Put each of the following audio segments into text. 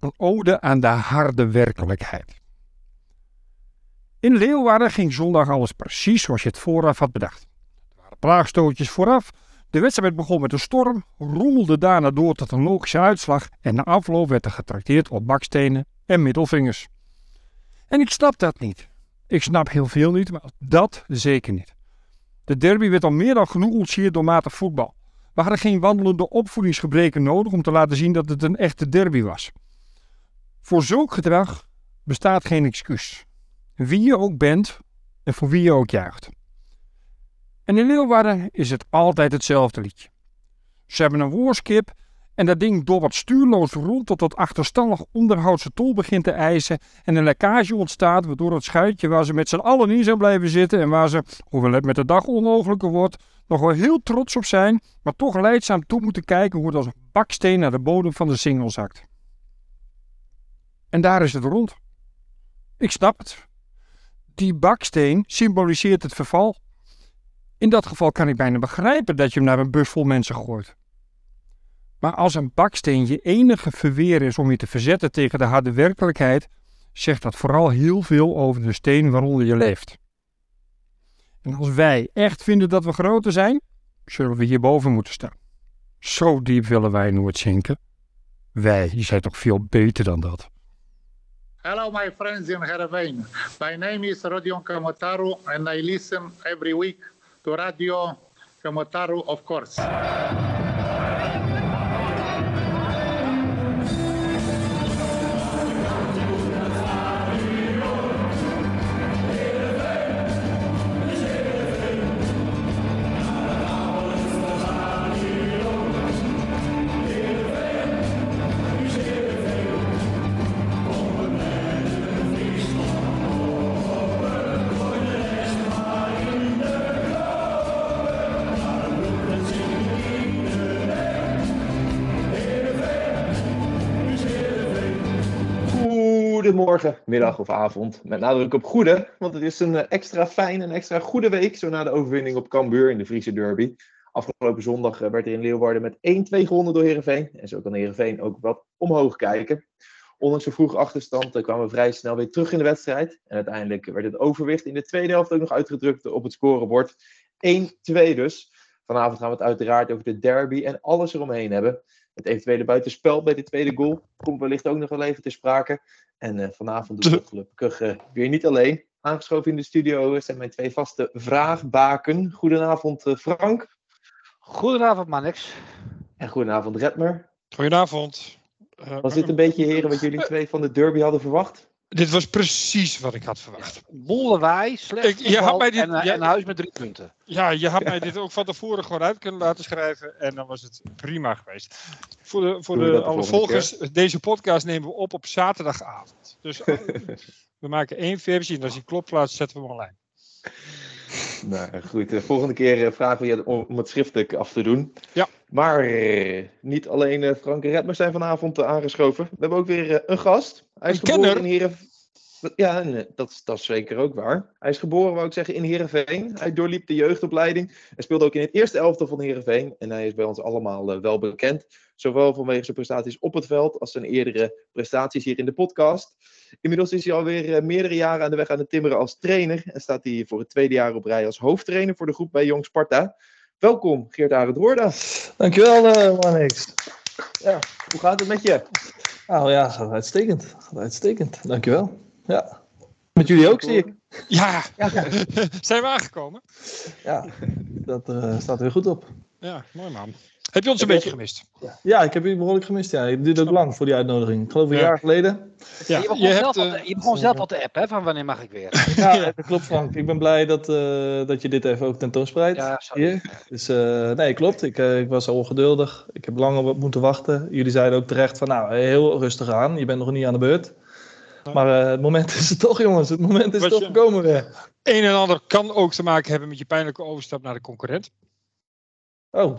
Een ode aan de harde werkelijkheid. In Leeuwarden ging zondag alles precies zoals je het vooraf had bedacht. Er waren plaagstootjes vooraf, de wedstrijd begon met een storm, rommelde daarna door tot een logische uitslag en na afloop werd er getrakteerd op bakstenen en middelvingers. En ik snap dat niet. Ik snap heel veel niet, maar dat zeker niet. De derby werd al meer dan genoeg ontsierd door matig voetbal. We hadden geen wandelende opvoedingsgebreken nodig om te laten zien dat het een echte derby was. Voor zulk gedrag bestaat geen excuus. Wie je ook bent en voor wie je ook juicht. En in Leeuwarden is het altijd hetzelfde liedje. Ze hebben een woorskip en dat ding dobbert stuurloos rond tot het achterstallig onderhoudse tol begint te eisen en een lekkage ontstaat waardoor het schuitje waar ze met z'n allen in zou blijven zitten en waar ze, hoewel het met de dag onmogelijker wordt, nog wel heel trots op zijn, maar toch leidzaam toe moeten kijken hoe het als een baksteen naar de bodem van de singel zakt. En daar is het rond. Ik snap het. Die baksteen symboliseert het verval. In dat geval kan ik bijna begrijpen dat je hem naar een bus vol mensen gooit. Maar als een baksteen je enige verweer is om je te verzetten tegen de harde werkelijkheid, zegt dat vooral heel veel over de steen waaronder je leeft. En als wij echt vinden dat we groter zijn, zullen we hierboven moeten staan. Zo diep willen wij nooit zinken. Wij, zijn toch veel beter dan dat. Hello, my friends in Heerenveen. My name is Rodion Kamotaru and I listen every week to Radio Kamotaru, of course. Goedemorgen, middag of avond. Met nadruk op goede, want het is een eh, extra fijne en extra goede week. Zo na de overwinning op Cambuur in de Friese Derby. Afgelopen zondag eh, werd er in Leeuwarden met 1-2 gewonnen door Herenveen. En zo kan Herenveen ook wat omhoog kijken. Ondanks een vroege achterstand eh, kwamen we vrij snel weer terug in de wedstrijd. En uiteindelijk werd het overwicht in de tweede helft ook nog uitgedrukt op het scorebord. 1-2 dus. Vanavond gaan we het uiteraard over de derby en alles eromheen hebben. Het eventuele buitenspel bij de tweede goal komt wellicht ook nog wel even te sprake. En uh, vanavond doe ik het gelukkig uh, weer niet alleen. Aangeschoven in de studio zijn mijn twee vaste vraagbaken. Goedenavond uh, Frank. Goedenavond Mannix. En goedenavond Redmer. Goedenavond. Was dit een beetje heren wat jullie twee van de derby hadden verwacht? Dit was precies wat ik had verwacht. Mollewij, slecht Ik- je had mij dit- en, eh, ja- en huis met drie punten. Ja, je had mij dit ook van tevoren gewoon uit kunnen laten schrijven en dan was het prima geweest. Voor de, voor de de alle volgers, deze podcast nemen we op op zaterdagavond. Dus eh, we maken één versie en als die klopt zetten we hem online. Nou goed, de volgende keer eh, vragen we je om het schriftelijk af te doen. Ja. Maar eh, niet alleen eh, Frank en Redmer zijn vanavond aangeschoven. We hebben ook weer een gast. Hij is Een geboren kenner. in. Ja, eh, dat, is- dat is zeker ook waar. Hij is geboren, wou ik zeggen, in Heerenveen. Hij doorliep de jeugdopleiding. Hij speelde ook in het eerste elftal van Heerenveen. En hij is bij ons allemaal eh, wel bekend. Zowel vanwege zijn prestaties op het veld als zijn eerdere prestaties hier in de podcast. Inmiddels is hij alweer eh, meerdere jaren aan de weg aan het timmeren als trainer. En staat hij voor het tweede jaar op rij als hoofdtrainer voor de groep bij Jong Sparta. Welkom, Geert Arend Roorda. Dankjewel, uh, Manix. Ja, hoe gaat het met je? Nou ja, gaat uitstekend. Gaat uitstekend. Dankjewel. Ja. Met jullie ook, zie ik. Ja, zijn we aangekomen? Ja, dat eh, staat er weer goed op. Ja, mooi man. Heb je ons een beetje gemist? Ja, ik heb jullie behoorlijk gemist. Ja, het duurde ook lang voor die uitnodiging. Ik geloof een Ja. jaar geleden. Ja, je begon, je zelf, hebt, al eh, te, je begon zelf al te appen, hè, van wanneer mag ik weer. Ja, dat klopt Frank. Ik ben blij dat, eh, dat je dit even ook tentoonspreidt. Ja, sorry. Hier. Dus eh, nee, klopt. Ik, eh, ik was al ongeduldig. Ik heb lang op moeten wachten. Jullie zeiden ook terecht van nou, heel rustig aan. Je bent nog niet aan de beurt. Maar eh, het moment is er toch, jongens. Het moment is toch gekomen weer. een en ander kan ook te maken hebben met je pijnlijke overstap naar de concurrent. Oh,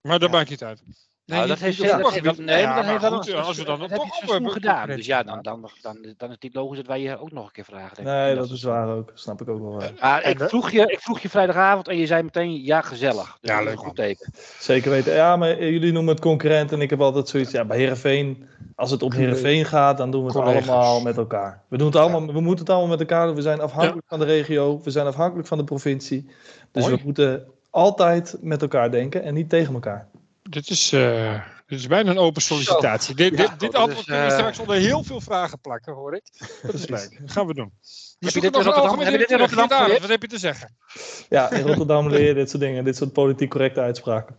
Maar dat maakt niet uit. Nou, dat heeft niet ze- dat heeft- nee, Ja, dat heeft wel goed, een- als we dan dat toch op hebben gedaan. Dus ja, dan, dan, dan, dan is het niet logisch dat wij je ook nog een keer vragen. denk ik. Nee, dat is waar ook. Snap ik ook wel. Maar En ik de- vroeg, je, ik vroeg je vrijdagavond en je zei meteen ja, gezellig. Dus Ja, dat is leuk, een goed teken. Zeker weten. Ja, maar jullie noemen het concurrent en ik heb altijd zoiets. Ja, bij Herenveen, als het om Herenveen gaat, dan doen we het Collega's. allemaal met elkaar. We, doen het allemaal, we moeten het allemaal met elkaar doen. We zijn afhankelijk van de regio, we zijn afhankelijk van de provincie. Dus Mooi. we moeten altijd met elkaar denken en niet tegen elkaar. Dit is, eh, dit is bijna een open sollicitatie. Dit, Ja, dit, dit dat antwoord kun je eh, straks onder heel veel vragen plakken, hoor ik. Dat is leuk. Dat gaan we doen. We je zoeken dit in een Rotterdam- algemeen heb je dit in directeur. Rotterdam Geert Arends, geleerd? Wat heb je te zeggen? Ja, in Rotterdam leer je dit soort dingen, dit soort politiek correcte uitspraken.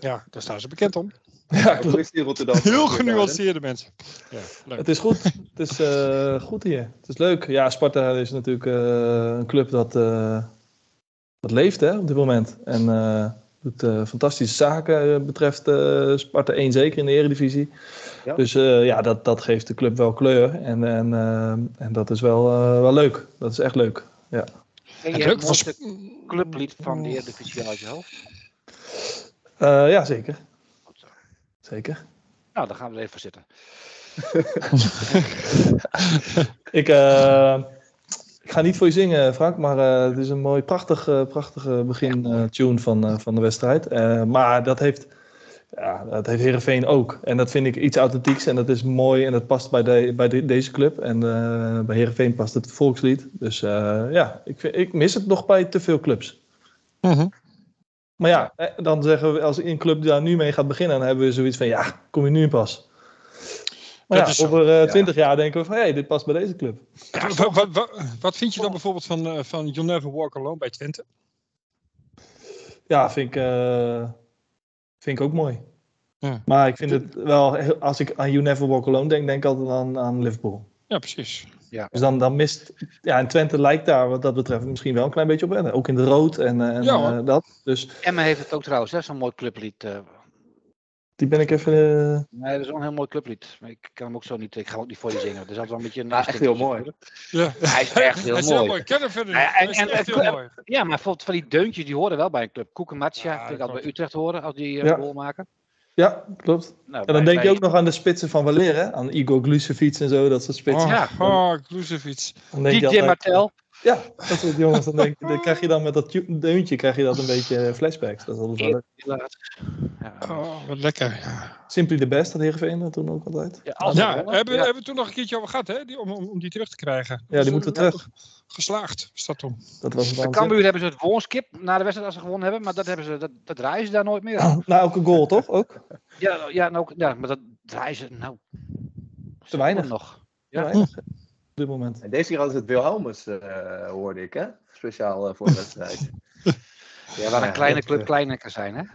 Ja, daar staan ze bekend om. Ja, Hoe is in Rotterdam? Heel genuanceerde mensen. Ja, leuk. Het is goed. Het is eh, goed hier. Het is leuk. Ja, Sparta is natuurlijk eh, een club dat, eh, dat leeft hè, op dit moment. En eh, doet eh, fantastische zaken eh, betreft eh, Sparta 1 zeker in de eredivisie. Ja. Dus eh, ja, dat, dat geeft de club wel kleur. En, en, en dat is wel, eh, wel leuk. Dat is echt leuk. En Het je was- het clublied van de Eredivisie uit je hoofd. Eh, ja, zeker. Goed zo. Zeker. Nou, dan gaan we er even zitten. Ik, eh, ik ga niet voor je zingen, Frank, maar eh, het is een mooi, prachtig, eh, prachtige begin eh, tune van, van de wedstrijd. Maar dat heeft, ja, dat heeft Heerenveen ook. En dat vind ik iets authentieks en dat is mooi en dat past bij, de, bij de- deze club. En bij Heerenveen past het volkslied. Dus ja, ik, ik mis het nog bij te veel clubs. Mhm. Maar ja, dan zeggen we, als een club daar nu mee gaat beginnen, dan hebben we zoiets van, ja, kom je nu pas. Maar Dat ja, over eh, twintig jaar denken we van, hé, hey, dit past bij deze club. Wat, wat, wat, wat vind je dan bijvoorbeeld van, eh, van You'll Never Walk Alone bij Twente? Ja, vind ik, eh, vind ik ook mooi. Ja. Maar ik vind het wel, als ik aan You Never Walk Alone denk, denk ik altijd aan, aan Liverpool. Ja, precies. Dus dan, dan mist, ja, en Twente lijkt daar wat dat betreft misschien wel een klein beetje op. En ook in de rood en, eh, en Ja, dat. Dus Emma heeft het ook trouwens, hè, zo'n mooi clublied. eh. Die ben ik even, eh, nee, dat is wel een heel mooi clublied. Maar ik kan hem ook zo niet, ik ga ook niet voor je zingen. Het is altijd wel een beetje een Ja, echt heel mooi. Ja. Hij is echt heel Hij is mooi. heel mooi. Ik ken hem verder Ja, niet. en- Hij is en- echt en- heel mooi. Ja, maar bijvoorbeeld van die deuntjes, die horen wel bij een club. Koekenmatsja, Ja, vind ik dat altijd bij. Utrecht horen, als die eh, Ja. goal maken. ja, klopt. Nou, En dan bij- denk je ook nog aan de spitsen van Waleer, hè? Aan Igor Glucevic en zo, dat soort spitsen. Oh, Ja. oh je DJ Martel. Ja, dat soort jongens. Dan, denk, je- dan krijg je dan met dat deuntje krijg je dat een beetje eh, flashbacks. Dat is altijd wel leuk. Ja, Oh, wat lekker. Simply the best had Heerenveen dat toen ook altijd. ja, hebben, ja. hebben we toen nog een keertje over gehad, hè? Die, om, om, om die terug te krijgen. Ja, die moeten we terug. Geslaagd, is dat toen. Dat was dan. Cambuur hebben ze het woonskip na de wedstrijd als ze gewonnen hebben, maar dat, hebben ze, dat, dat draaien ze daar nooit meer. Na elke goal, toch? Ook? Ja, ja, nou, ook- ja maar dat draaien ze nou. Te weinig. Nog. Ja. Weinig, dit moment. En deze keer hadden ze het Wilhelmus, eh, hoorde ik, hè? Speciaal eh, voor de wedstrijd. Ja, waar Ja, een kleine club eh, kleiner kan zijn, hè?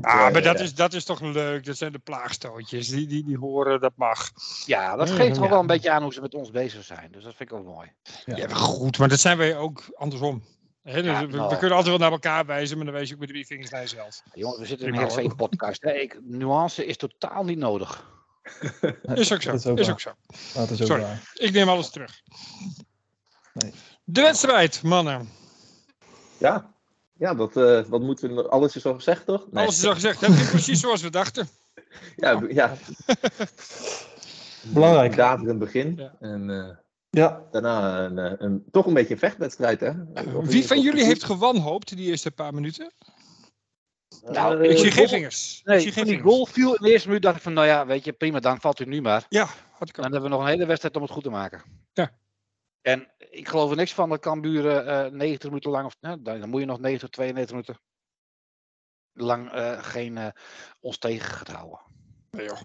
Ah, Ja, maar dat, is, dat is toch leuk. Dat zijn de plaagstootjes. Die, die, die horen, dat mag. Ja, dat geeft toch ja. wel een beetje aan hoe ze met ons bezig zijn. Dus dat vind ik ook mooi. Ja. Ja, goed, maar dat zijn wij ook andersom. Hè, dus Ja, we, we nou. kunnen altijd wel naar elkaar wijzen, maar dan wijs je ook met drie vingers naar jezelf. Jongens, we zitten in een hele podcast. Hè? Ik, nuance is totaal niet nodig. Is ook zo. Dat is ook Is waar. ook zo. Dat is ook Sorry. waar. Ik neem alles terug. Nee. De wedstrijd, mannen. Ja, ja dat, eh, wat moeten we nog- Alles is al gezegd, toch? Nee. Alles is al gezegd. Het is precies zoals we dachten. Ja, ja. Belangrijk. Een daverend begin. Ja. En eh, Ja, daarna een, eh, een, toch een beetje een vechtwedstrijd, hè? Wie van jullie heeft gewanhoopt die eerste paar minuten? Nou, Eh, Ik zie geen vingers. Ik Nee, zie geen die vingers. goal viel in de eerste minuut dacht ik van, nou ja, weet je, prima, dan valt u nu maar. Ja, had ik ook. Dan hebben we nog een hele wedstrijd om het goed te maken. Ja. En ik geloof er niks van dat Cambuur eh 90 minuten lang, of nou, dan moet je nog 90, 92 minuten lang eh, geen eh, ons tegen gaat houden. Nee, joh.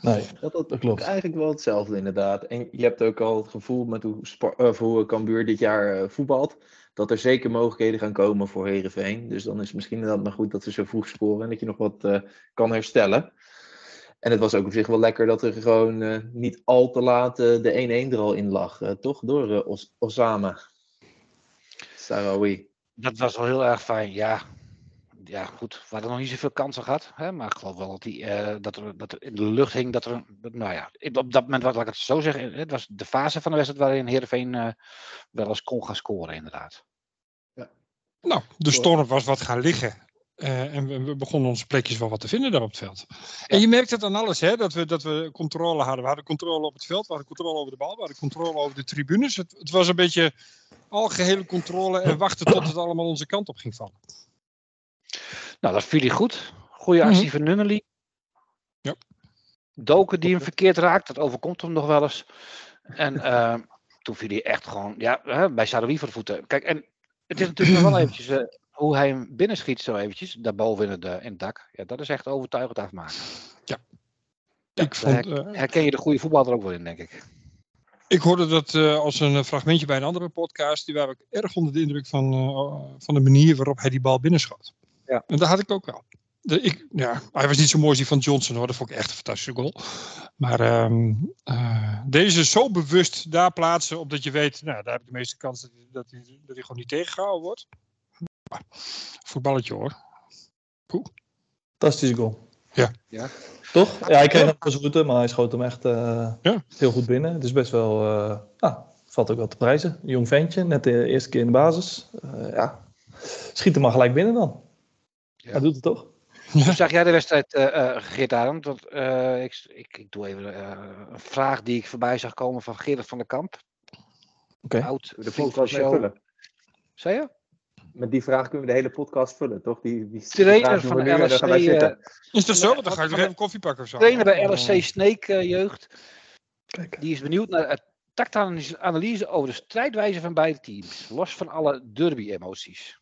nee, Dat, dat, dat klopt. Eigenlijk wel hetzelfde, inderdaad. En je hebt ook al het gevoel met hoe, of hoe Cambuur dit jaar eh, voetbalt, dat er zeker mogelijkheden gaan komen voor Herenveen. Dus dan is het misschien inderdaad maar goed dat ze zo vroeg scoren en dat je nog wat eh, kan herstellen. En het was ook op zich wel lekker dat er gewoon eh, niet al te laat eh, de 1-1 er al in lag, toch? Door Os Osama. Sarawi. Dat was wel heel erg fijn, ja. Ja, goed. We hadden nog niet zoveel kansen gehad. Hè? Maar ik geloof wel dat, die, eh, dat, er, dat er in de lucht hing dat er... Nou ja, op dat moment, wat laat ik het zo zeggen, het was de fase van de wedstrijd waarin Heerenveen eh wel eens kon gaan scoren, inderdaad. Nou, de storm was wat gaan liggen. Eh, en we, we begonnen onze plekjes wel wat te vinden daar op het veld. En je merkt het aan alles, hè, dat, we, dat we controle hadden. We hadden controle op het veld, we hadden controle over de bal, we hadden controle over de tribunes. Het, het was een beetje algehele controle en wachten tot het allemaal onze kant op ging vallen. Nou, dat viel hij goed. Goede actie van Nunnely. Ja. Doken die hem verkeerd raakt, dat overkomt hem nog wel eens. En eh, toen viel hij echt gewoon, ja, hè, bij Saroui voor de voeten. Kijk, en het is natuurlijk nog wel eventjes eh, hoe hij hem binnenschiet zo eventjes, daarboven in het, eh, in het dak. Ja, dat is echt overtuigend afmaken. ik, vond, Herken je de goede voetballer ook wel in, denk ik. ik hoorde dat als een fragmentje bij een andere podcast. Die waren ook erg onder de indruk van, van de manier waarop hij die bal binnenschoot. Ja. En dat had ik ook wel. De, ik, ja, hij was niet zo mooi als die van Johnson hoor. Dat vond ik echt een fantastische goal. Maar ehm, eh, deze zo bewust daar plaatsen. Omdat je weet, nou, daar heb je de meeste kans dat hij, dat hij, dat hij gewoon niet tegengehouden wordt. Maar, voetballetje hoor. Fantastische goal. Ja. Ja. Toch? Ja, hij kreeg Ja. hem zijn voeten, maar hij schoot hem echt eh, Ja. heel goed binnen. Het is best wel, eh, nou, valt ook wel te prijzen. Een jong ventje, net de eerste keer in de basis. Eh, ja, schiet hem maar gelijk binnen dan. Ja. Hij doet het toch? Hoe zag jij de wedstrijd, eh eh Geert Arend? Want eh, ik, ik, ik doe even eh, een vraag die ik voorbij zag komen van Gerrit van der Kamp. Oké. Oud De vriend van de podcast show. vullen. Zei je? Met die vraag kunnen we de hele podcast vullen, toch? Die, die, Trainer van LSC, eh, Is dat zo? Dan ga ik nog even koffie pakken of zo. trainer bij Eh, LSC Sneek jeugd. Kijk. Die is benieuwd naar het tactanalyse over de strijdwijze van beide teams. Los van alle derby-emoties.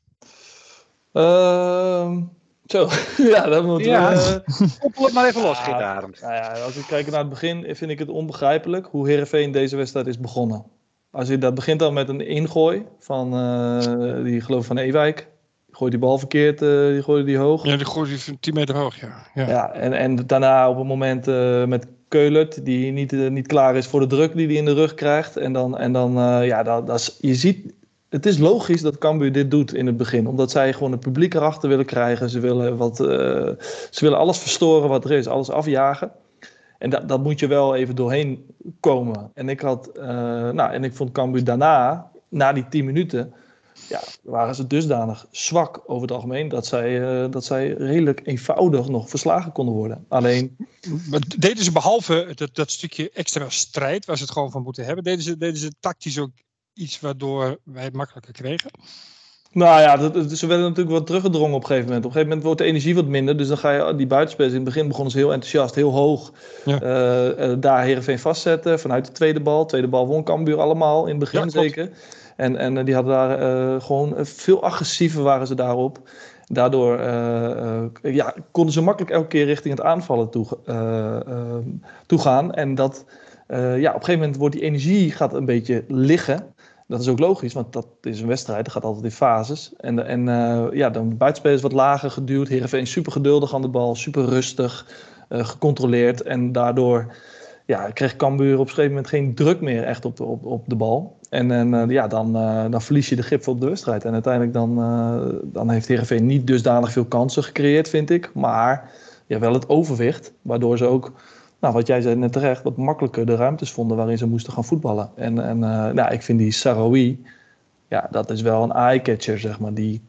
Ehm, zo, ja, dat moeten Ja. we... eh, Koppel het maar even los, Arend. Nou ja, als ik kijk naar het begin, vind ik het onbegrijpelijk hoe Herenveen deze wedstrijd is begonnen. Als je, dat begint al met een ingooi van eh, die geloof van Ewijk. Die gooit die bal verkeerd, eh, die gooide die hoog. Ja, die gooit die van 10 meter hoog, ja. ja. Ja, en, en daarna op een moment eh, met Keulert, die niet, niet klaar is voor de druk die hij in de rug krijgt. En dan, en dan eh, ja, dat, dat is, je ziet, het is logisch dat Cambuur dit doet in het begin. Omdat zij gewoon het publiek erachter willen krijgen. Ze willen, wat, eh, ze willen alles verstoren wat er is, alles afjagen. En dat, dat moet je wel even doorheen komen. En ik, had, eh, nou, en ik vond Cambuur daarna, na die 10 minuten, ja, waren ze dusdanig zwak over het algemeen dat zij, eh, dat zij redelijk eenvoudig nog verslagen konden worden. Alleen, deden ze behalve dat, dat stukje extra strijd, waar ze het gewoon van moeten hebben, deden ze, deden ze tactisch ook iets waardoor wij het makkelijker kregen? nou ja, dat, ze werden natuurlijk wat teruggedrongen op een gegeven moment. Op een gegeven moment wordt de energie wat minder, dus dan ga je die buitenspelers in het begin begonnen ze heel enthousiast, heel hoog. Ja. eh, daar Heerenveen vastzetten vanuit de tweede bal. Tweede bal won Cambuur allemaal in het begin Ja, zeker. En, en eh, die hadden daar gewoon veel agressiever waren ze daarop. Daardoor ja, konden ze makkelijk elke keer richting het aanvallen toe, eh, toegaan. En dat, ja, op een gegeven moment wordt die energie gaat een beetje liggen. Dat is ook logisch, want dat is een wedstrijd. Dat gaat altijd in fases. En, en eh, ja, dan buitenspelers wat lager geduwd. Heerenveen super geduldig aan de bal, super rustig, eh, gecontroleerd. En daardoor ja, kreeg Cambuur op een gegeven moment geen druk meer echt op de, op, op de bal. En, en eh, ja, dan, dan verlies je de grip op de wedstrijd. En uiteindelijk dan, eh, dan heeft Heerenveen niet dusdanig veel kansen gecreëerd, vind ik. Maar ja, wel het overwicht, waardoor ze ook, nou, wat jij zei net terecht, wat makkelijker de ruimtes vonden waarin ze moesten gaan voetballen. En, en nou, ik vind die Sarawi, ja, dat is wel een eye-catcher, zeg maar. Die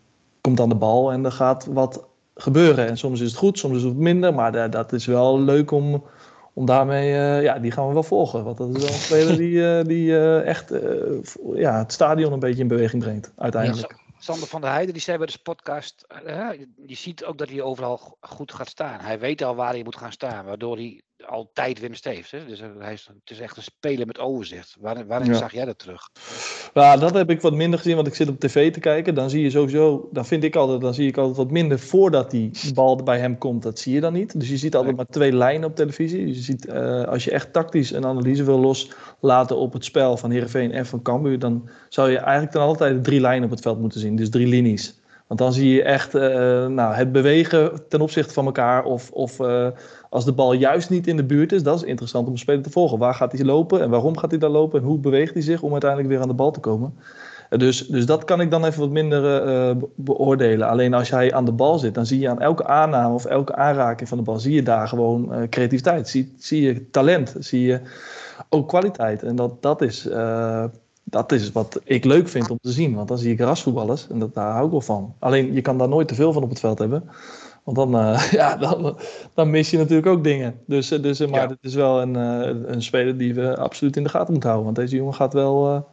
komt aan de bal en er gaat wat gebeuren. En soms is het goed, soms is het minder. Maar da- dat is wel leuk om, om daarmee, eh, ja, die gaan we wel volgen. Want dat is wel een speler die, eh, die echt ja, het stadion een beetje in beweging brengt, uiteindelijk. Sander van der Heijden, die zei bij de podcast, je ziet ook dat hij overal go- goed gaat staan. Hij weet al waar hij moet gaan staan, waardoor hij altijd winst heeft. Hè? Dus eh, hij is, het is echt een speler met overzicht. Waarin, waarin Ja. zag jij dat terug? Ja, dat heb ik wat minder gezien, want ik zit op tv te kijken. Dan zie je sowieso, dan vind ik altijd, dan zie ik altijd wat minder voordat die bal bij hem komt. Dat zie je dan niet. Dus je ziet altijd maar twee lijnen op televisie. Je ziet, eh, als je echt tactisch een analyse wil loslaten op het spel van Heerenveen en van Cambuur, dan zou je eigenlijk dan altijd drie lijnen op het veld moeten zien. Dus drie linies. Want dan zie je echt eh, nou, het bewegen ten opzichte van elkaar. Of, of als de bal juist niet in de buurt is, dat is interessant om een speler te volgen. Waar gaat hij lopen en waarom gaat hij daar lopen en hoe beweegt hij zich om uiteindelijk weer aan de bal te komen. Eh, Dus, dus dat kan ik dan even wat minder eh, be- beoordelen. Alleen als hij aan de bal zit, dan zie je aan elke aanname of elke aanraking van de bal, zie je daar gewoon eh, creativiteit. Zie, zie je talent, zie je ook kwaliteit. En dat, dat is, eh, dat is wat ik leuk vind om te zien. Want dan zie ik rasvoetballers en dat, daar hou ik wel van. Alleen je kan daar nooit te veel van op het veld hebben. Want dan, uh, ja, dan, dan mis je natuurlijk ook dingen. Dus, dus, maar ja. het is wel een, een speler die we absoluut in de gaten moeten houden. Want deze jongen gaat wel,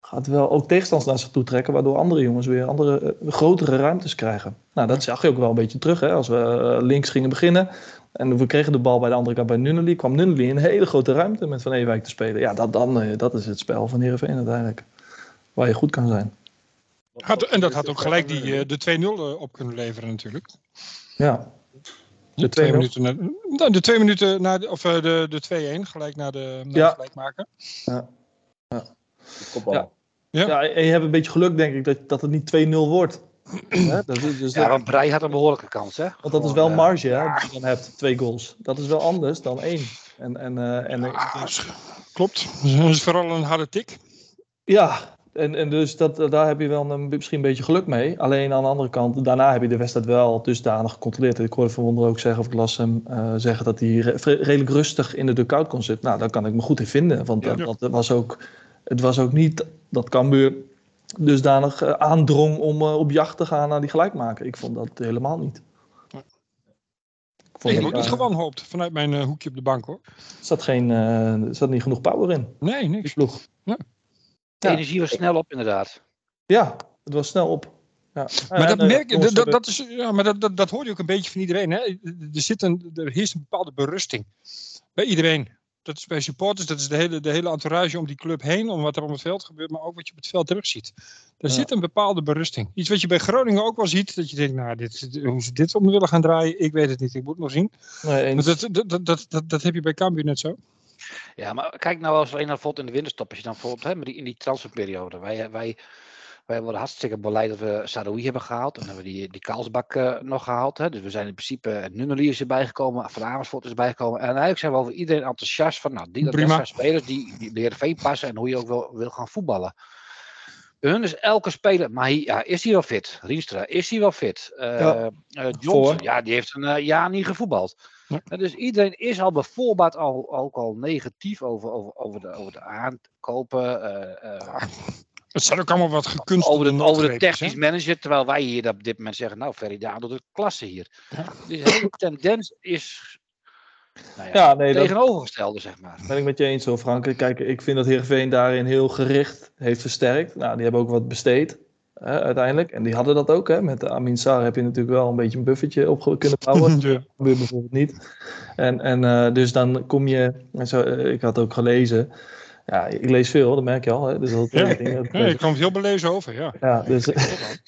gaat wel ook tegenstanders naar zich toe trekken. Waardoor andere jongens weer andere, grotere ruimtes krijgen. Nou, dat zag je ook wel een beetje terug. Hè? Als we links gingen beginnen. En we kregen de bal bij de andere kant bij Nunnely. Kwam Nunnely in een hele grote ruimte met Van Ewijk te spelen. Ja, dat, dan, dat is het spel van Heerenveen uiteindelijk. Waar je goed kan zijn. Had, en dat had ook gelijk die, de 2-0 op kunnen leveren natuurlijk. Ja. De twee minuten, na, de twee minuten na de, of de, de 2-1, gelijk na de, na ja. gelijkmaker. Ja. Ja. Ja. Ja. ja, en je hebt een beetje geluk, denk ik, dat, dat het niet 2-0 wordt. Hè? Dat is, dus ja, want Brei had een behoorlijke kans, hè? Want dat is wel marge, hè? Als je dan hebt twee goals. Dat is wel anders dan één. En, en, uh, en, ja, klopt. Dat is vooral een harde tik. Ja, en, en dus dat, daar heb je wel een, misschien een beetje geluk mee. Alleen aan de andere kant, daarna heb je de wedstrijd wel dusdanig gecontroleerd. Ik hoorde Van Wonder ook zeggen, of ik las hem uh, zeggen, dat hij re redelijk rustig in de dugout kon zitten. Nou, daar kan ik me goed in vinden. Want ja, dat, dat was ook, het was ook niet dat Cambuur dusdanig uh, aandrong om uh, op jacht te gaan naar die gelijkmaker. Ik vond dat helemaal niet. Ik vond ik heb ook niet gewanhoopt vanuit mijn hoekje op de bank hoor. Er zat, geen, er zat niet genoeg power in. Nee, niks. Die ploeg. Ja. De energie was snel op, inderdaad. Ja, het was snel op. Ja. Maar, dat, merk, dat, dat, dat, is, ja, maar dat, dat, dat hoor je ook een beetje van iedereen. Hè? Er, zit een, er heerst een bepaalde berusting bij iedereen. Dat is bij supporters, dat is de hele, de hele entourage om die club heen, om wat er om het veld gebeurt, maar ook wat je op het veld terugziet. Er ja. zit een bepaalde berusting. Iets wat je bij Groningen ook wel ziet, dat je denkt, nou, dit, hoe ze dit om willen gaan draaien, ik weet het niet, ik moet het nog zien. Nee, maar dat, dat, dat, dat, dat heb je bij Cambuur net zo. Ja, maar kijk nou als we een bijvoorbeeld in de winterstop, als je dan bijvoorbeeld hè, die, in die transferperiode, wij, wij, wij worden hartstikke blij dat we Saroui hebben gehaald en hebben we die, die Kaalsbak uh, nog gehaald. Hè. Dus we zijn in principe, Nunnely is erbij gekomen, Van Amersfoort is erbij gekomen. En eigenlijk zijn we over iedereen enthousiast van, nou, die dat zijn spelers die, die de V passen en hoe je ook wil, wil gaan voetballen. Bij hun is elke speler, maar hij, ja, is hij wel fit? Rienstra, is hij wel fit? Uh, ja. uh, Johnson, ja, die heeft een jaar niet gevoetbald. Ja. Dus iedereen is al bijvoorbeeld al, ook al negatief over, over, over, de, over de aankopen. Uh, het zijn ook allemaal wat gekunstelde Over de, over de technisch hè? manager, terwijl wij hier op dit moment zeggen, nou Ferry Daan doet het klasse hier. Ja. Dus de hele tendens is nou ja, ja, nee, tegenovergestelde, dat zeg maar. Ben ik met je eens zo, Frank. Kijk, ik vind dat Heerenveen daarin heel gericht heeft versterkt. Nou, die hebben ook wat besteed. Hè, uiteindelijk. En die hadden dat ook. Hè. Met Amin Sarr heb je natuurlijk wel een beetje een buffertje op kunnen bouwen. ja. Dat gebeurt bijvoorbeeld niet. En, en uh, dus dan kom je... Zo, uh, ik had ook gelezen... Ja, ik lees veel, dat merk je al. Hè. Dus dat, ja, dingen, ja, je kwam heel belezen over, ja. ja dus,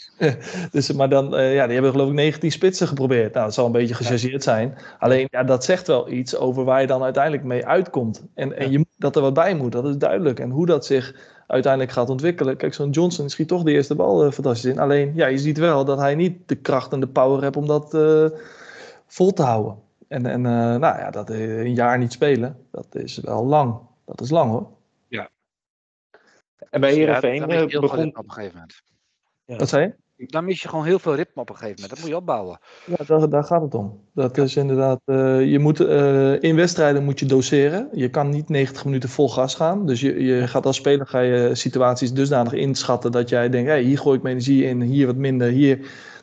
dus, maar dan, uh, ja, die hebben geloof ik 19 spitsen geprobeerd. Nou, dat zal een beetje gechargeerd zijn. Alleen, ja, dat zegt wel iets over waar je dan uiteindelijk mee uitkomt. En, en je, dat er wat bij moet, dat is duidelijk. En hoe dat zich uiteindelijk gaat ontwikkelen. Kijk, zo'n Johnson schiet toch de eerste bal uh, fantastisch in. Alleen, ja, je ziet wel dat hij niet de kracht en de power heeft om dat uh, vol te houden. En, en uh, nou ja, dat een jaar niet spelen, dat is wel lang. Dat is lang hoor. En bij Heerenveen ja, uh, begon... op een gegeven moment. Ja. Wat zei je? Dan mis je gewoon heel veel ritme op een gegeven moment. Dat moet je opbouwen. Ja, daar, daar gaat het om. Dat ja. is inderdaad. Uh, je moet, uh, in wedstrijden moet je doseren. Je kan niet 90 minuten vol gas gaan. Dus je, je gaat als speler ga je situaties dusdanig inschatten dat jij denkt: hey, hier gooi ik mijn energie in, hier wat minder, hier.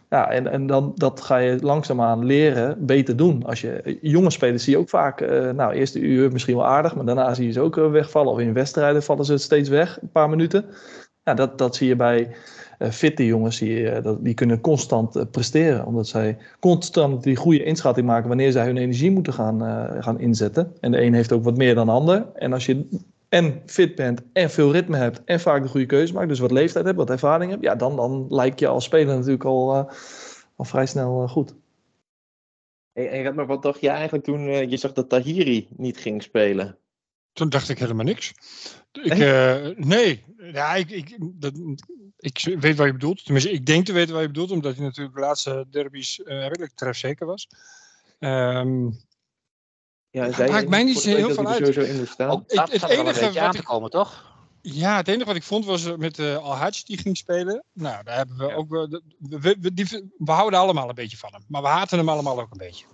Ja, en, en dan dat ga je langzaamaan leren beter doen. Als je, jonge spelers zie je ook vaak, uh, nou, eerste uur misschien wel aardig, maar daarna zie je ze ook wegvallen. Of in wedstrijden vallen ze steeds weg, een paar minuten. Dat, dat zie je bij uh, fitte jongens, die, dat, die kunnen constant presteren. Omdat zij constant die goede inschatting maken wanneer zij hun energie moeten gaan, gaan inzetten. En de een heeft ook wat meer dan de ander. En als je en fit bent en veel ritme hebt en vaak de goede keuze maakt, dus wat leeftijd hebt, wat ervaring hebt, ja, dan, dan lijkt je als speler natuurlijk al, al vrij snel goed. En, en maar wat dacht je eigenlijk toen je zag dat Tahiri niet ging spelen? Toen dacht ik helemaal niks. Ik, uh, nee, ja, ik, ik, dat, ik weet wat je bedoelt. Tenminste, ik denk te weten wat je bedoelt, omdat hij natuurlijk de laatste derbies uh, redelijk trefzeker was. Um, ja, maakt mij niet zo heel veel uit. Sowieso in staan. Ook dat het, het enige wat te komen, toch? Ja, het enige wat ik vond was met uh, Al-Hajj die ging spelen. Nou, daar hebben we ja. ook. Uh, we, we, die, we houden allemaal een beetje van hem. Maar we haten hem allemaal ook een beetje.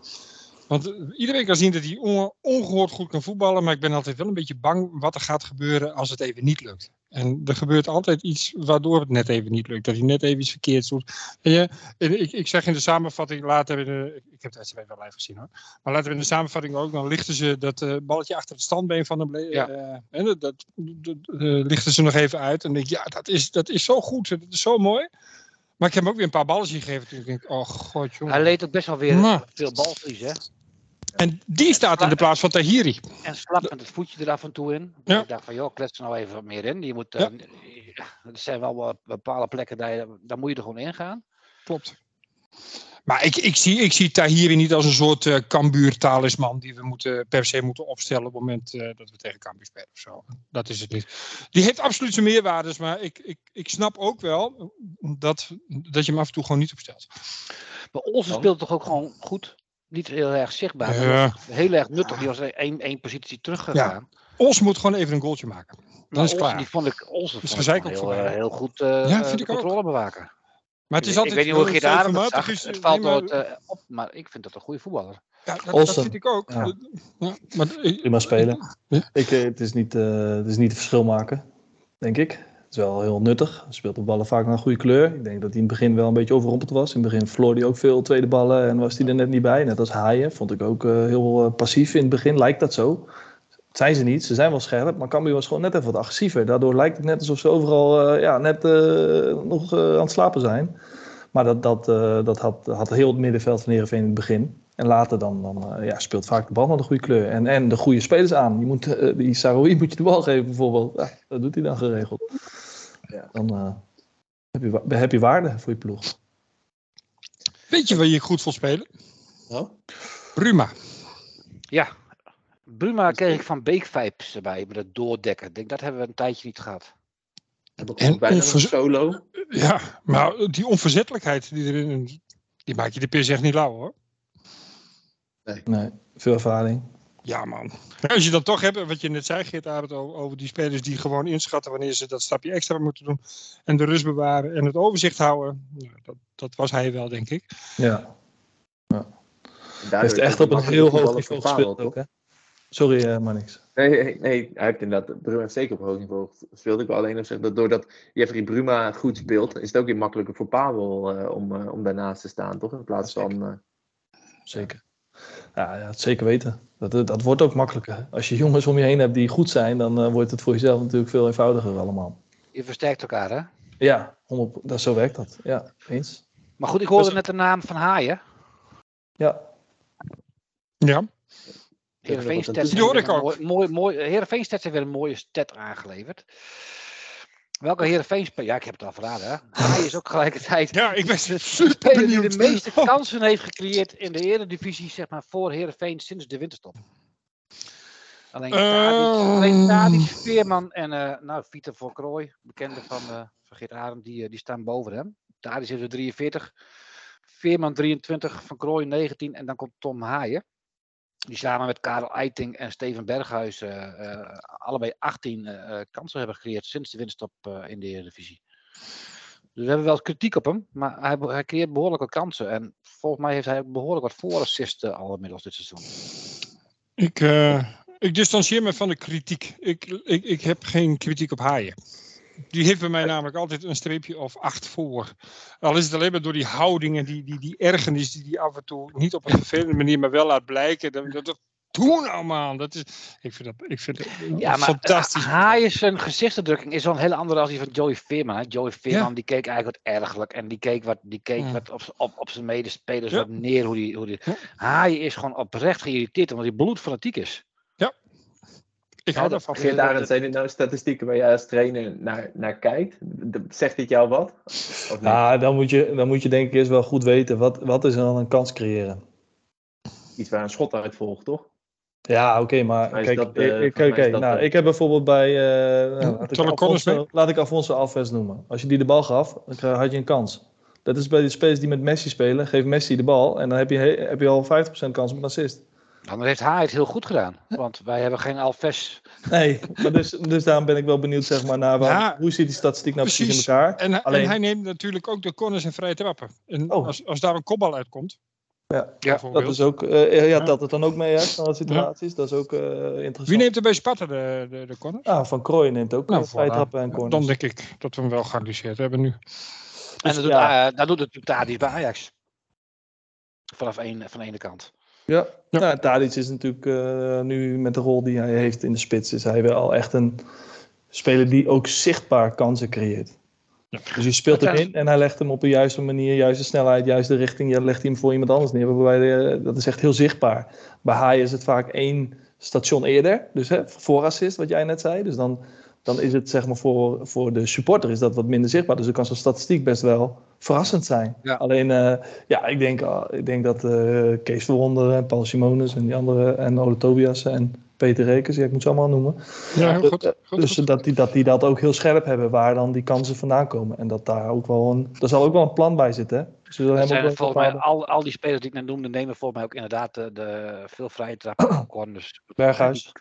Want uh, iedereen kan zien dat hij on, ongehoord goed kan voetballen. Maar ik ben altijd wel een beetje bang wat er gaat gebeuren als het even niet lukt. En er gebeurt altijd iets waardoor het net even niet lukt. Dat hij net even iets verkeerd doet. En je, ik, ik zeg in de samenvatting, later in de, ik heb het wedstrijd wel live gezien hoor. Maar laten we in de samenvatting ook, dan lichten ze dat eh, balletje achter het standbeen van de ble- Ja. en dat, dat, dat, eh, lichten ze nog even uit. En denk ik, ja, dat is, dat is zo goed. Dat is zo mooi. Maar ik heb hem ook weer een paar balletjes gegeven. Toen ik denk, oh god jongen. Hij leed ook best wel weer veel balverlies, hè? En die staat in de plaats van Tahiri. En slap met het voetje er af en toe in. Ja. Ik dacht van, joh, klets er nou even wat meer in. Je moet, Ja. eh, er zijn wel wat bepaalde plekken, daar, daar moet je er gewoon in gaan. Klopt. Maar ik, ik, zie, ik zie Tahiri niet als een soort eh Cambuur-talisman die we moeten, per se moeten opstellen op het moment eh, dat we tegen Cambuur spelen of zo. Dat is het niet. Die heeft absoluut zijn meerwaardes, maar ik, ik, ik snap ook wel dat, dat je hem af en toe gewoon niet opstelt. Maar Olsen speelt toch ook gewoon goed. Niet heel erg zichtbaar. Ja. heel erg nuttig. Die was één, één positie teruggegaan. Os moet gewoon even een goaltje maken. Dan Maar is het klaar. die vond ik, ik gewoon ook heel, eh, heel goed eh Ja, eh, vind ik ook. controle bewaken. Maar het is Ik- altijd ik weet niet hoe Geert Adem het flegmatisch zag. is- Het valt nooit eh, op, maar ik vind dat een goede voetballer. Ja, dat, vind ik ook. Ja. Ja, maar, ik- Prima spelen. Ja. Ik, het, is niet, eh, het is niet het verschil maken, denk ik. Is wel heel nuttig. Hij speelt de ballen vaak naar een goede kleur. Ik denk dat hij in het begin wel een beetje overrompeld was. In het begin verloor hij ook veel tweede ballen en was hij er net niet bij. Net als Haaien vond ik ook eh, heel eh, passief in het begin. Lijkt dat zo. Dat zijn ze niet. Ze zijn wel scherp, maar Cambuur was gewoon net even wat agressiever. Daardoor lijkt het net alsof ze overal eh, ja, net nog aan het slapen zijn. Maar dat, dat, eh, dat had, had heel het middenveld van Heerenveen in het begin. En later dan, dan eh, ja, speelt vaak de bal naar de goede kleur. En, en de goede spelers aan. Je moet, eh, die Saroui moet je de bal geven bijvoorbeeld. Ja, dat doet hij dan geregeld. Ja. Dan eh, heb, je, heb je waarde voor je ploeg. weet je waar je goed voor spelen? Nou? Bruma. Ja, Bruma kreeg ik van Beek vibes erbij met het doordekken. Ik denk, dat hebben we een tijdje niet gehad. En bijna onverz- solo. Ja, maar die onverzettelijkheid die erin, die maak je de pers echt niet lauw hoor. Nee, veel ervaring. Ja, man. Als je dat toch hebt, wat je net zei, Geert Arendt, over, over die spelers die gewoon inschatten wanneer ze dat stapje extra moeten doen. En de rust bewaren en het overzicht houden. Nou, dat, dat was hij wel, denk ik. Ja, Hij hij heeft echt op een heel hoog niveau gespeeld ook. Hè? Sorry, eh, maar niks. Nee, nee, nee, hij heeft inderdaad, Bruma heeft zeker op hoog niveau gespeeld. Ik wil alleen nog zeggen dat doordat Jeffrey Bruma goed speelt, is het ook weer makkelijker voor Pavel eh, om, eh, om daarnaast te staan, toch? In plaats van... eh, Zeker. Ja, ja, het zeker weten. Dat, dat, wordt ook makkelijker. Als je jongens om je heen hebt die goed zijn, dan eh, wordt het voor jezelf natuurlijk veel eenvoudiger allemaal. Je versterkt elkaar, hè? Ja, 100 dat, zo werkt dat. Ja, eens. Maar goed, ik hoorde Dus- net de naam van Haaien. Ja, Ja, Heerenveen Stats hoor heeft weer een Mooi, mooi, mooi, Heerenveen Stats heeft weer een mooie stat aangeleverd. Welke Heerenveen speler? Ja, ik heb het al verraden, hè? Haaien is ook tegelijkertijd ja ik ben de super speler die benieuwd. de meeste kansen heeft gecreëerd in de Eredivisie, zeg maar, voor Heerenveen sinds de winterstop. Alleen Eh. Tadic, Veerman en eh nou, Pieter van Krooi, bekende van, eh van Geert die, eh, die staan boven hem. Tadic heeft er 43, Veerman 23, Van Krooi 19 en dan komt Tom Haaien. Die samen met Karel Eiting en Steven Berghuis eh, eh, allebei 18 eh, kansen hebben gecreëerd sinds de winterstop eh, in de Eredivisie. Dus we hebben wel kritiek op hem, maar hij, hij creëert behoorlijk wat kansen. En volgens mij heeft hij ook behoorlijk wat voorassisten al inmiddels dit seizoen. Ik, eh, ik distancieer me van de kritiek. Ik, ik, ik heb geen kritiek op Haaien. Die heeft bij mij namelijk altijd een streepje of acht voor. Al is het alleen maar door die houding en die, die, die ergernis die hij af en toe niet op een vervelende manier, maar wel laat blijken. Dat, dat, doe nou man. Dat is, ik vind dat, ik vind dat Ja, maar fantastisch. Haaien zijn gezichtsuitdrukking is wel een hele andere als die van Joey Veerman. Hè? Joey Veerman die keek eigenlijk wat ergelijk en die keek wat, die keek Ja. wat op, op, op zijn medespelers Ja. wat neer. Hoe die, hoe die... Haaien is gewoon oprecht geïrriteerd omdat hij bloedfanatiek is. Ik hou Ja, dat- daarvan. Geert Arend, zijn dit nou statistieken waar jij als trainer naar, naar kijkt? Zegt dit jou wat? Of niet? nou, dan, moet je, dan moet je denk ik eerst wel goed weten, wat, wat is er dan een kans creëren? Iets waar een schot uit volgt, toch? Ja, oké, maar kijk, dat, eh, ik- dat, nou, eh, ik heb bijvoorbeeld bij, eh, nou, laat, ik Alfonso, laat ik Alfonso Alves noemen. Als je die de bal gaf, dan had je een kans. Dat is bij de spelers die met Messi spelen, geef Messi de bal en dan heb je, he- heb je al 50% kans op een assist. Dan heeft Haaien het heel goed gedaan. Want wij hebben geen Alves. Nee, maar dus, dus daarom ben ik wel benieuwd zeg maar, naar waar, Ja, hoe zit die statistiek nou precies, precies. in elkaar. En, Alleen- en hij neemt natuurlijk ook de corners en vrije trappen. En Oh. als, als daar een kopbal uitkomt, Ja, Ja, dat is ook, eh, ja, telt het dan ook mee uit, van de situaties? Dat is ook eh, interessant. Wie neemt er bij Sparta de, de, de corner? Ah, Van Krooi neemt ook Nou, nou, vrije voilà. trappen en corners. Dan denk ik dat we hem wel geanalyseerd hebben nu. En Dus dat doet, ja. eh, dat doet het natuurlijk Tadic bij Ajax. Vanaf één, van de ene kant. Ja, Ja. Nou, Tadic is natuurlijk eh, nu met de rol die hij heeft in de spits, is hij wel echt een speler die ook zichtbaar kansen creëert. Ja. Dus je speelt hem in en hij legt hem op de juiste manier, juiste snelheid, juiste richting. Je legt hij hem voor iemand anders neer. Waarbij de- dat is echt heel zichtbaar. Bij Haai is het vaak één station eerder. Dus hè, voor assist, wat jij net zei. Dus dan, dan is het zeg maar voor, voor de supporter is dat wat minder zichtbaar. Dus dan kan zo'n statistiek best wel verrassend zijn. Ja. Alleen, eh, ja, ik denk, ah, ik denk dat eh, Kees Verwonder en Paul Simonis en die andere en Ole Tobias en Peter Rekers, ja, ik moet ze allemaal noemen. Ja, heel goed. Eh, goed, dus goed. Dat, die, dat die dat ook heel scherp hebben, waar dan die kansen vandaan komen. En dat daar ook wel een, daar zal ook wel een plan bij zitten. Hè? Dus zijn volgens mij al, al die spelers die ik net noemde, nemen volgens mij ook inderdaad de, de veel vrije trappen, corners. Berghuis.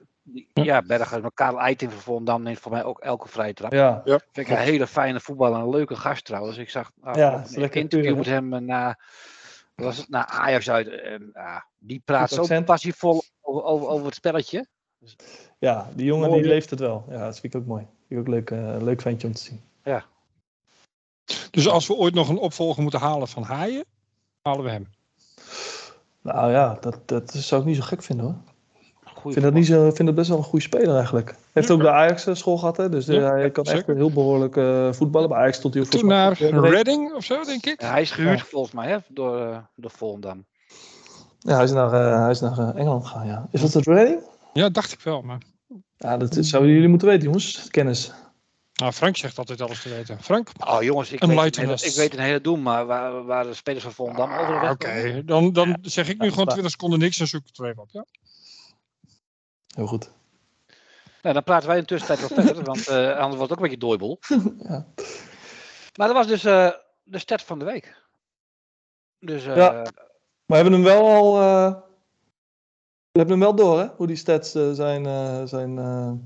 Ja, Berghuis. Maar Karel Eiting van Volendam neemt voor mij ook elke vrije trap. Ja, Vind ik een hele fijne voetballer en een leuke gast trouwens. Ik zag nou, Ja, een interview met hem eh, na, wat was het, na Ajax uit. En, ja, die praat Goed zo passievol over, over, over het spelletje. ja, die jongen Mooi. die leeft het wel. Ja, dat vind ik ook mooi. Vind ik ook leuk, eh, leuk ventje om te zien. Dus als we ooit nog een opvolger moeten halen van Haaien, halen we hem. Nou ja, dat, dat zou ik niet zo gek vinden hoor. Ik vind dat, niet zo, vind dat best wel een goede speler eigenlijk. Hij heeft Ja. ook de Ajax eh, school gehad, hè? dus eh, Ja, hij kan echt zeker. heel behoorlijk eh, voetballen. Bij Ajax stond hij ook Toen voor naar. Reading of zo, denk ik. Ja, hij is gehuurd volgens mij hè, door, eh, door Volendam. Ja, hij is naar, eh, hij is naar eh, Engeland gegaan, ja. Is dat het Reading? Ja, dacht ik wel. Maar Ja, dat is- zouden jullie moeten weten, jongens. Kennis. nou, Frank zegt altijd alles te weten. Frank? Oh jongens, ik, Een weet een, hele, ik weet een hele doen, maar waar, waar de spelers van Volendam over de Ah, weg Oké, komen? dan, dan zeg ik nu gewoon maar- 20 seconden niks en zoek het er even op. Ja? Heel goed. Nou, dan praten wij in de tussentijd wel verder, want eh, anders wordt het ook een beetje dooibol. Ja. Maar dat was dus eh, de stat van de week. Dus eh, Ja. Maar we hebben hem wel al... we hebben hem wel door, hè? Hoe die stats zijn... zijn nou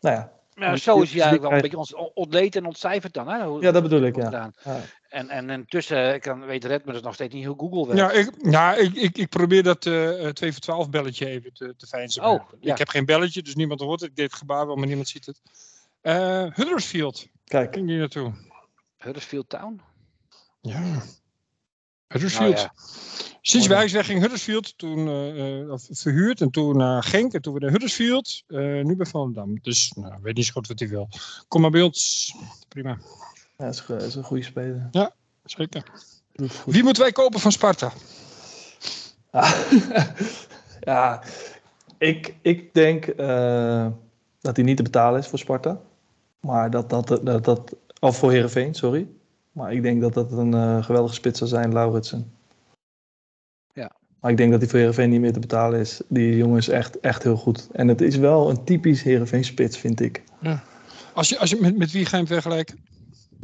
ja. ja, zo is hij eigenlijk wel een beetje ons ontleed en ontcijferd dan. Hè? Hoe- Ja, dat bedoel ik, ja. ja. En, en intussen, ik kan, weet Red, maar dus nog steeds niet hoe Google werkt. Ja, ik, ja ik, ik, ik probeer dat eh 2 voor 12 belletje even te, te fijnzen. Oh, ja. Ik heb geen belletje, dus niemand hoort het. Ik deed het gebaar wel, maar niemand ziet het. Eh Huddersfield, Kijk. ging die naartoe? Huddersfield Town? Ja. Huddersfield. Nou ja. Sinds wij weg ging Huddersfield, toen eh, eh, verhuurd en toen naar Genk en toen weer naar Huddersfield. eh, nu bij Volendam. Dus nou, ik weet niet zo goed wat hij wil. Kom maar bij ons. Prima. Ja, is, ge- is een goede speler. Zeker. Het goed. Wie moeten wij kopen van Sparta? ja, ik, ik denk eh, dat hij niet te betalen is voor Sparta. Maar dat dat, dat, dat of voor Herenveen, sorry. Maar ik denk dat dat een eh, geweldige spits zou zijn, Lauritsen. Ja. Maar ik denk dat hij voor Herenveen niet meer te betalen is. Die jongen is echt, echt heel goed. En het is wel een typisch Herenveen spits, vind ik. Als je, als je met, met wie ga je hem vergelijken?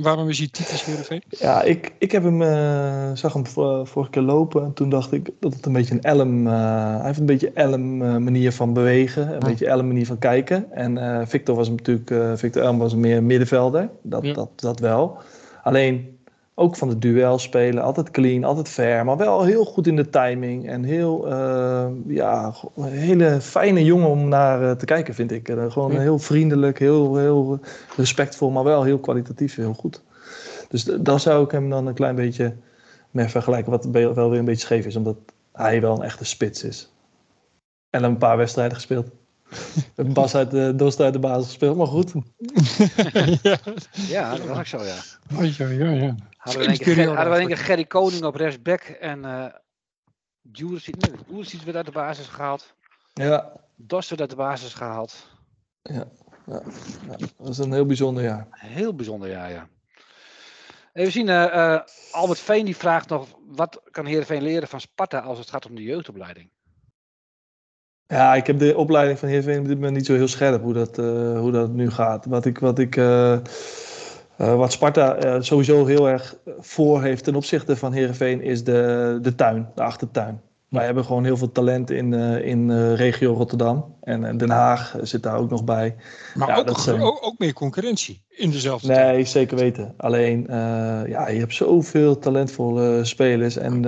Waarom is hij typisch Heerenveen? Ja, ik, ik heb hem, eh, zag hem vo- vorige keer lopen. En toen dacht ik dat het een beetje een Elm... eh, hij heeft een beetje Elm eh, manier van bewegen. Een beetje Elm manier van kijken. En eh, Victor was hem natuurlijk... eh, Victor Elm was meer middenvelder. Dat, Ja. dat, dat wel. Alleen ook van de duel spelen. Altijd clean, altijd fair. Maar wel heel goed in de timing. En heel... eh, ja, een hele fijne jongen om naar eh, te kijken, vind ik. Eh, gewoon heel vriendelijk, heel, heel respectvol. Maar wel heel kwalitatief, heel goed. Dus daar zou ik hem dan een klein beetje mee vergelijken. Wat wel weer een beetje scheef is, omdat hij wel een echte spits is. En een paar wedstrijden gespeeld. Een Bas uit de Dost uit de basis gespeeld, maar goed. ja. Ja, dat was ook zo, ja. Oh, ja, ja, ja. Hadden we keer eigenlijk. Gerry Koning op rechtsback en uh, Juricic werd uit de basis gehaald. Ja, Dos werd uit de basis gehaald. ja, ja, dat was een heel bijzonder jaar. Heel bijzonder, ja, ja. Even zien, eh, eh, Albert Veen die vraagt nog, wat kan Heerenveen leren van Sparta als het gaat om de jeugdopleiding? Ja, ik heb de opleiding van Heerenveen op dit moment niet zo heel scherp hoe dat, eh, hoe dat nu gaat. Wat, ik, wat, ik, eh, eh, wat Sparta sowieso heel erg voor heeft ten opzichte van Heerenveen is de, de tuin, de achtertuin. Wij hebben gewoon heel veel talent in, in regio Rotterdam. En Den Haag zit daar ook nog bij. Maar Ja, ook, dat ook, ook meer concurrentie in dezelfde tijd. Nee, zeker weten. Alleen, ja, je hebt zoveel talentvolle spelers. En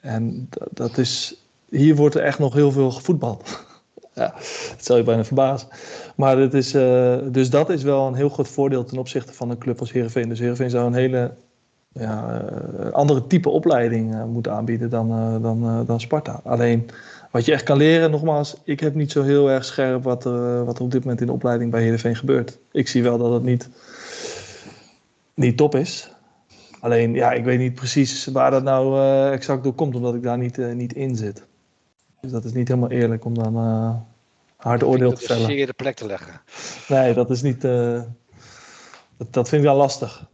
En dat is, hier wordt er echt nog heel veel gevoetbald. ja, dat zou je bijna verbazen. Maar het is, uh, dus dat is wel een heel groot voordeel ten opzichte van een club als Heerenveen. Dus Heerenveen zou een hele ja, uh, andere type opleiding uh, moeten aanbieden dan, dan, dan Sparta. Alleen wat je echt kan leren, nogmaals, ik heb niet zo heel erg scherp wat er, wat op dit moment in de opleiding bij Heerenveen gebeurt. Ik zie wel dat het niet, niet top is. Alleen, ja, ik weet niet precies waar dat nou exact door komt, omdat ik daar niet, niet in zit. Dus dat is niet helemaal eerlijk om dan uh, hard oordeel te vellen. de plek te leggen. Nee, dat is niet. Dat, dat, vind ik wel lastig.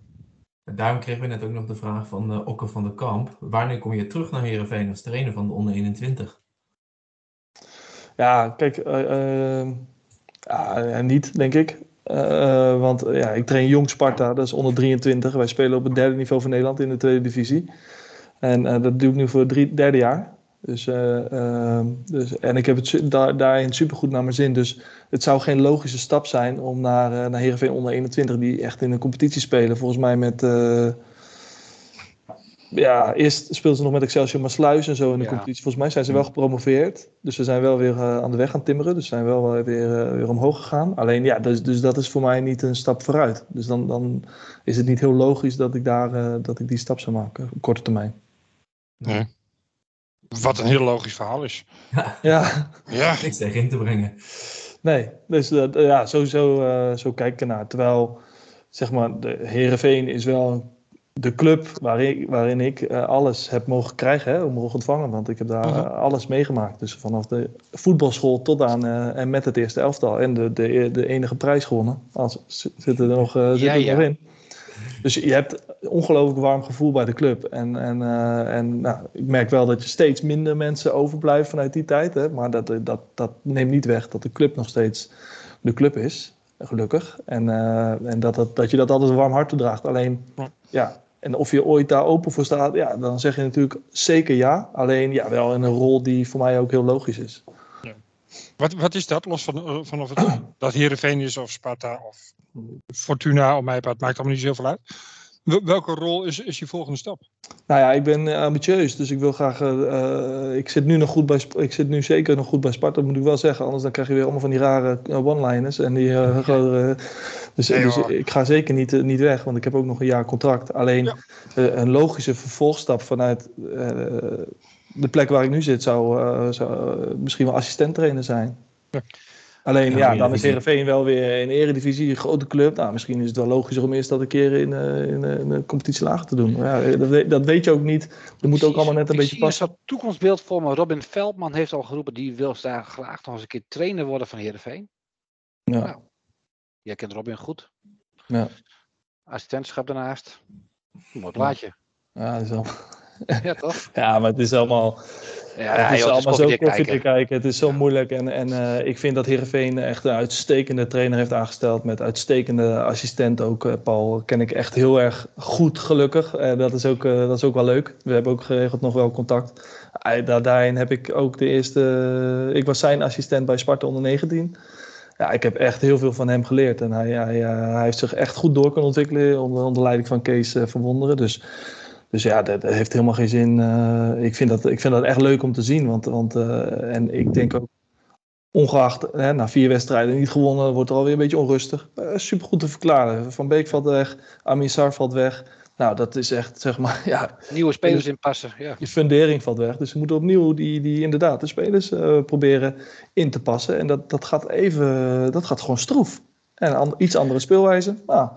Daarom kregen we net ook nog de vraag van Okke van der Kamp. Wanneer kom je terug naar Heerenveen als trainer van de onder 21? Ja, kijk, ja, niet, denk ik. Uh, want ja, ik train Jong Sparta, dat is onder 23. Wij spelen op het derde niveau van Nederland in de tweede divisie. En uh, dat doe ik nu voor het drie, derde jaar. Dus, uh, dus, en ik heb het da daarin supergoed naar mijn zin. Dus het zou geen logische stap zijn om naar, naar Heerenveen onder 21, die echt in een competitie spelen. Volgens mij met ja, eerst speelden ze nog met Excelsior Maasluis en zo in de Ja. competitie. Volgens mij zijn ze wel gepromoveerd. Dus ze zijn wel weer eh, aan de weg gaan timmeren. Dus ze zijn wel eh, weer, eh, weer omhoog gegaan. Alleen ja, dus, dus dat is voor mij niet een stap vooruit. Dus dan, dan is het niet heel logisch dat ik, daar, eh, dat ik die stap zou maken op korte termijn. Wat een heel logisch verhaal is. Ja, Ja, Niks tegen in te brengen. nee. Dus eh, ja, sowieso uh, zo kijk ik ernaar. Terwijl, zeg maar, de Heerenveen is wel de club waarin, waarin ik uh, alles heb mogen krijgen, hè, mogen ontvangen. Want ik heb daar Mhm. uh, alles meegemaakt. Dus vanaf de voetbalschool tot aan uh, en met het eerste elftal. En de, de, de enige prijs gewonnen. Als, zitten er nog, uh, zit Ja, er ja. nog in. Dus je hebt een ongelooflijk warm gevoel bij de club. En, en, uh, en nou, ik merk wel dat je steeds minder mensen overblijven vanuit die tijd. Hè? Maar dat, dat, dat neemt niet weg dat de club nog steeds de club is. Gelukkig. En, uh, en dat, dat, dat je dat altijd een warm hart toedraagt. Alleen, Ja. ja, en of je ooit daar open voor staat, ja, dan zeg je natuurlijk zeker ja. Alleen ja, wel in een rol die voor mij ook heel logisch is. Wat, wat is dat? Los van, eh, van of het dat Heerenveen is of Sparta of Fortuna, om mij het maakt allemaal niet zo heel veel uit. Wel- Welke rol is, is je volgende stap? Nou ja, ik ben eh, ambitieus, dus ik wil graag. eh, ik zit nu nog goed bij. Ik zit nu zeker nog goed bij Sparta, moet ik wel zeggen. Anders dan krijg je weer allemaal van die rare one-liners en die eh, grotere. Dus, Nee, dus ik ga zeker niet, niet weg, want ik heb ook nog een jaar contract. Alleen Ja. eh, een logische vervolgstap vanuit eh, de plek waar ik nu zit zou, eh, zou eh, misschien wel assistent-trainer zijn. Ja. Alleen Ja, dan is. Heerenveen wel weer in de eredivisie, een grote club. Nou, misschien is het wel logischer om eerst dat een keer in, eh, in, in een competitie lager te doen. Maar ja, dat, weet- dat weet je ook niet. Er moet ook allemaal net een ik beetje passen. zo'n toekomstbeeld voor me. Robin Veldman heeft al geroepen, die wil daar graag nog eens een keer trainer worden van Heerenveen. Ja. Nou. Jij kent Robin goed. Ja. Assistentschap daarnaast. Mooi plaatje. Ja, dat is wel- Ja, toch? ja, maar het is allemaal, Ja, het is joh, allemaal zo koffie te kijken. kijken. Het is zo moeilijk. En, en eh, ik vind dat Heerenveen echt een uitstekende trainer heeft aangesteld. Met uitstekende assistent ook. Eh, Paul ken ik echt heel erg goed, gelukkig. Eh, dat, is ook, dat is ook wel leuk. We hebben ook geregeld nog wel contact. Daarin heb ik ook de eerste... ik was zijn assistent bij Sparta onder 19. Ja, ik heb echt heel veel van hem geleerd. En hij, hij, hij heeft zich echt goed door kunnen ontwikkelen onder, onder leiding van Kees eh, van Wonderen. Dus, dus ja, dat, dat heeft helemaal geen zin. eh, ik, vind dat, ik vind dat echt leuk om te zien. Want, want, eh, en ik denk ook, ongeacht hè, na vier wedstrijden niet gewonnen, wordt er alweer een beetje onrustig. Uh, Super goed te verklaren. Van Beek valt weg, Amin Sar valt weg. Nou, dat is echt, zeg maar, ja, Nieuwe spelers inpassen. Ja. je fundering valt weg. Dus ze moeten opnieuw die, die inderdaad de spelers eh, proberen in te passen. En dat, dat gaat even, dat gaat gewoon stroef. En an- iets andere speelwijze. Nou,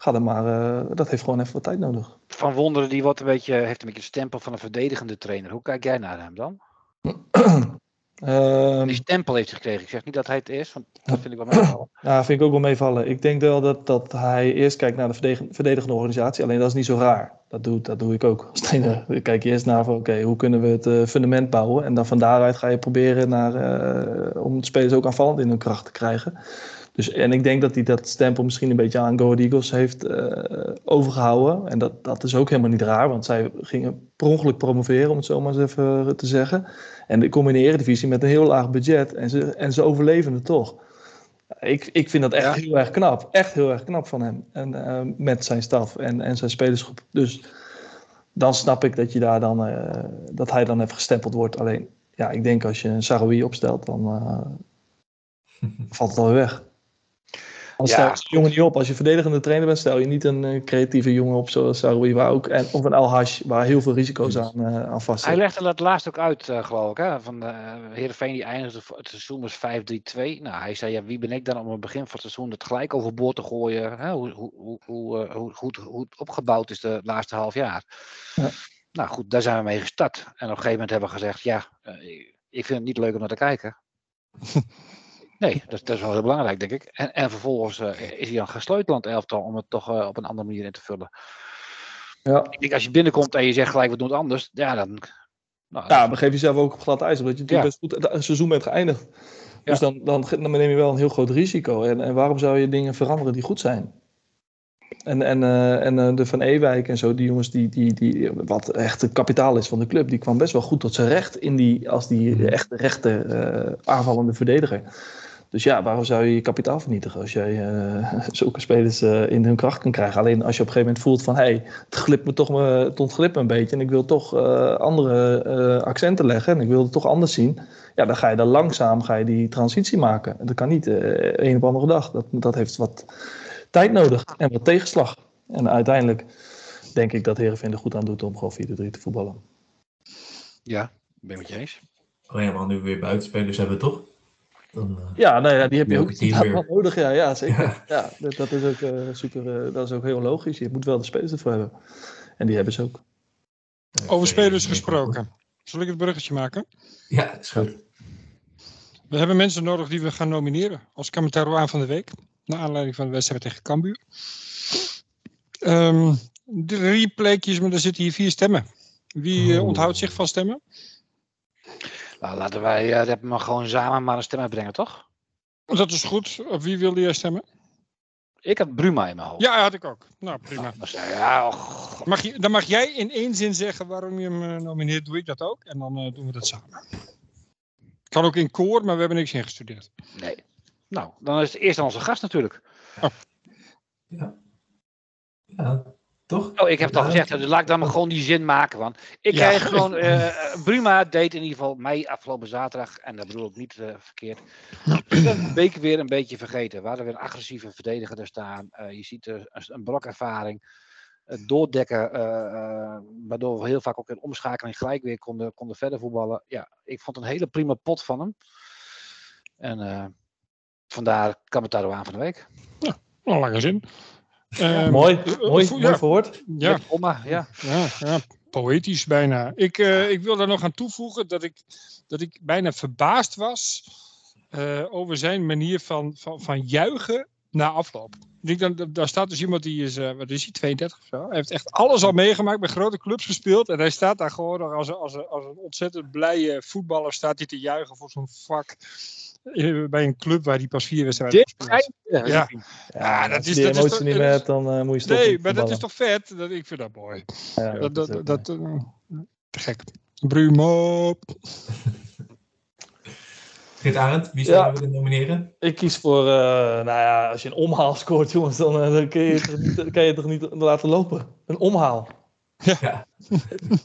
ga er maar, eh, dat heeft gewoon even wat tijd nodig. Van Wonderen die wordt een beetje, heeft een beetje een stempel van een verdedigende trainer. Hoe kijk jij naar hem dan? Ehm, Die stempel heeft hij gekregen. Ik zeg niet dat hij het is, want dat vind ik wel meevallen. Ja, vind ik ook wel meevallen. Ik denk wel dat, dat hij eerst kijkt naar de verdedig- verdedigende organisatie. Alleen dat is niet zo raar. Dat doe, dat doe ik ook als trainer. Ik kijk eerst naar van oké, hoe kunnen we het eh, fundament bouwen. En dan van daaruit ga je proberen naar, eh, om de spelers ook aanvallend in hun kracht te krijgen. Dus, en ik denk dat hij dat stempel misschien een beetje aan Go Ahead Eagles heeft eh, overgehouden. En dat, dat is ook helemaal niet raar, want zij gingen per ongeluk promoveren, om het zo maar eens even te zeggen. En de komen in de eredivisie met een heel laag budget en ze, en ze overleven het toch. Ik, ik vind dat echt Ja. heel erg knap. Echt heel erg knap van hem. En eh, met zijn staf en, en zijn spelersgroep. Dus dan snap ik dat, je daar dan, eh, dat hij dan even gestempeld wordt. Alleen, ja, ik denk als je een Saroui opstelt, dan eh, valt het alweer weg. Dan stel je jongen niet op. Als je verdedigende trainer bent, stel je niet een eh, creatieve jongen op zoals Saroui, waar ook, en, of een El Hash, waar heel veel risico's aan, eh aan Hij legde dat laatst ook uit, eh, geloof ik. Hè? Van uh, Heerenveen die eindigde, het seizoen was 5-3-2. Nou, hij zei, ja, wie ben ik dan om het begin van het seizoen het gelijk overboord te gooien? Hè? Hoe, hoe, hoe, hoe, hoe, goed, hoe het opgebouwd is de laatste half jaar. Ja. Nou goed, daar zijn we mee gestart. En op een gegeven moment hebben we gezegd, ja, ik vind het niet leuk om naar te kijken. Nee, dat, dat is wel heel belangrijk, denk ik. En, en vervolgens eh, is hij dan gesleuteld aan het elftal om het toch eh, op een andere manier in te vullen. Ja. Ik denk, als je binnenkomt en je zegt gelijk, we doen het anders. Ja, dan... Nou, Ja, begeef jezelf ook op glad ijs, omdat je natuurlijk Ja. best goed het seizoen bent geëindigd. Dus dan, dan, dan neem je wel een heel groot risico. En, en waarom zou je dingen veranderen die goed zijn? En, en, eh, en de Van Ewijk en zo, die jongens die, die, die, wat echt het kapitaal is van de club, die kwam best wel goed tot zijn recht in die, als die Mhm. echte rechte eh, aanvallende verdediger. Dus ja, waarom zou je je kapitaal vernietigen als jij eh, zulke spelers eh, in hun kracht kan krijgen? Alleen als je op een gegeven moment voelt van, hé, hey, het glipt me toch me, het ontglipt me een beetje en ik wil toch eh, andere eh, accenten leggen en ik wil het toch anders zien. Ja, dan ga je dan langzaam ga je die transitie maken. En dat kan niet eh een op andere dag. Dat, dat heeft wat tijd nodig en wat tegenslag. En uiteindelijk denk ik dat Heerenveen er goed aan doet om gewoon 4-3 te voetballen. Ja, ik ben het met je eens. Oh ja, maar nu we weer buitenspelers hebben, toch? Dan, eh, Ja, nou ja, die heb je ook wel nodig. Ja, ja zeker. Ja. Ja, dat, dat is ook eh, super. eh, dat is ook heel logisch. Je moet wel de spelers ervoor hebben. En die hebben ze ook. Over spelers gesproken. Zal ik het bruggetje maken? Ja, is goed. We hebben mensen nodig die we gaan nomineren als Kamitaroaan van de Week. Naar aanleiding van de wedstrijd tegen Cambuur. Ehm, drie plekjes, maar er zitten hier vier stemmen. Wie Oh. onthoudt zich van stemmen? Nou, laten wij uh, maar gewoon samen maar een stem uitbrengen, toch? Dat is goed. Op wie wilde jij stemmen? Ik had Bruma in mijn hoofd. Ja, had ik ook. Nou, prima. Ja, och, Mag je, dan mag jij in één zin zeggen waarom je hem eh, nomineert. Doe ik dat ook. En dan eh, doen we dat samen. Kan ook in koor, maar we hebben niks ingestudeerd. nee. Nou, dan is het eerst aan onze gast natuurlijk. Ja, toch? Oh, ik heb het al Ja. gezegd, dus laat ik dan maar gewoon die zin maken. Want ik Ja. krijg gewoon, eh Bruma deed in ieder geval mij afgelopen zaterdag, en dat bedoel ik niet eh, verkeerd, een week weer een beetje vergeten. We hadden weer een agressieve verdediger er staan. Eh, je ziet er een, blokervaring, het doordekken, waardoor we heel vaak ook in omschakeling gelijk weer konden, konden verder voetballen. Ja, ik vond een hele prima pot van hem. En vandaar Kamataro aan van de week. Een lange zin. Ehm, mooi, eh, mooi, vo- mooi ja, verwoord. ja, Omma, ja. ja, ja, poëtisch bijna. Ik, eh, ik wil daar nog aan toevoegen dat ik, dat ik bijna verbaasd was eh, over zijn manier van, van, van juichen na afloop. Ik denk dan, daar staat dus iemand die is, eh, wat is hij, 32 of zo. Hij heeft echt alles al meegemaakt, bij grote clubs gespeeld. En hij staat daar gewoon nog als, een- als, een- als een ontzettend blije voetballer staat hij te juichen voor zo'n vak. Eh, Bij een club waar hij pas vier wedstrijden. Ja, Ja. Ja, dat als je is- die dat is emotie toch- niet meer is- hebt, dan eh, moet je stoppen. Nee, maar dat is toch vet? Dat, ik vind dat mooi. Ja, Dat, is dat, dat, eh, te gek. Geert Arend, wie zouden we willen nomineren? Ik kies voor, eh, nou ja, als je een omhaal scoort, jongens, dan, dan kun, je toch niet, dan kan je toch niet laten lopen. Een omhaal. Ja.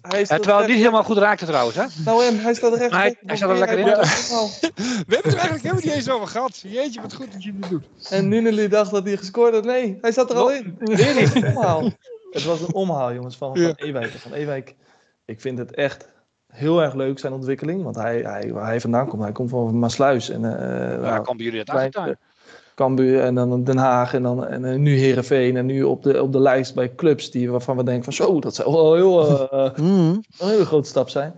Hij is Ja, terwijl het niet helemaal goed raakte trouwens, hè? Nou, en hij staat er echt. Maar hij- hij staat er lekker in. We hebben het er eigenlijk helemaal niet eens over gehad. Jeetje, wat goed dat je dit doet. En Nuneli dacht dat hij gescoord had. Nee, hij zat er al in. Weer niet. Een omhaal. Het was een omhaal, jongens, van, van Ja. Ewijk. Van Ewijk, ik vind het echt heel erg leuk, zijn ontwikkeling. Want hij, hij, waar hij vandaan komt, hij komt van Maasluis. En, eh, Waar komen jullie? Cambuur en dan Den Haag en, dan, en eh, nu Herenveen en nu op de, op de lijst bij clubs die, waarvan we denken van zo, dat zou wel heel, eh, een hele grote stap zijn.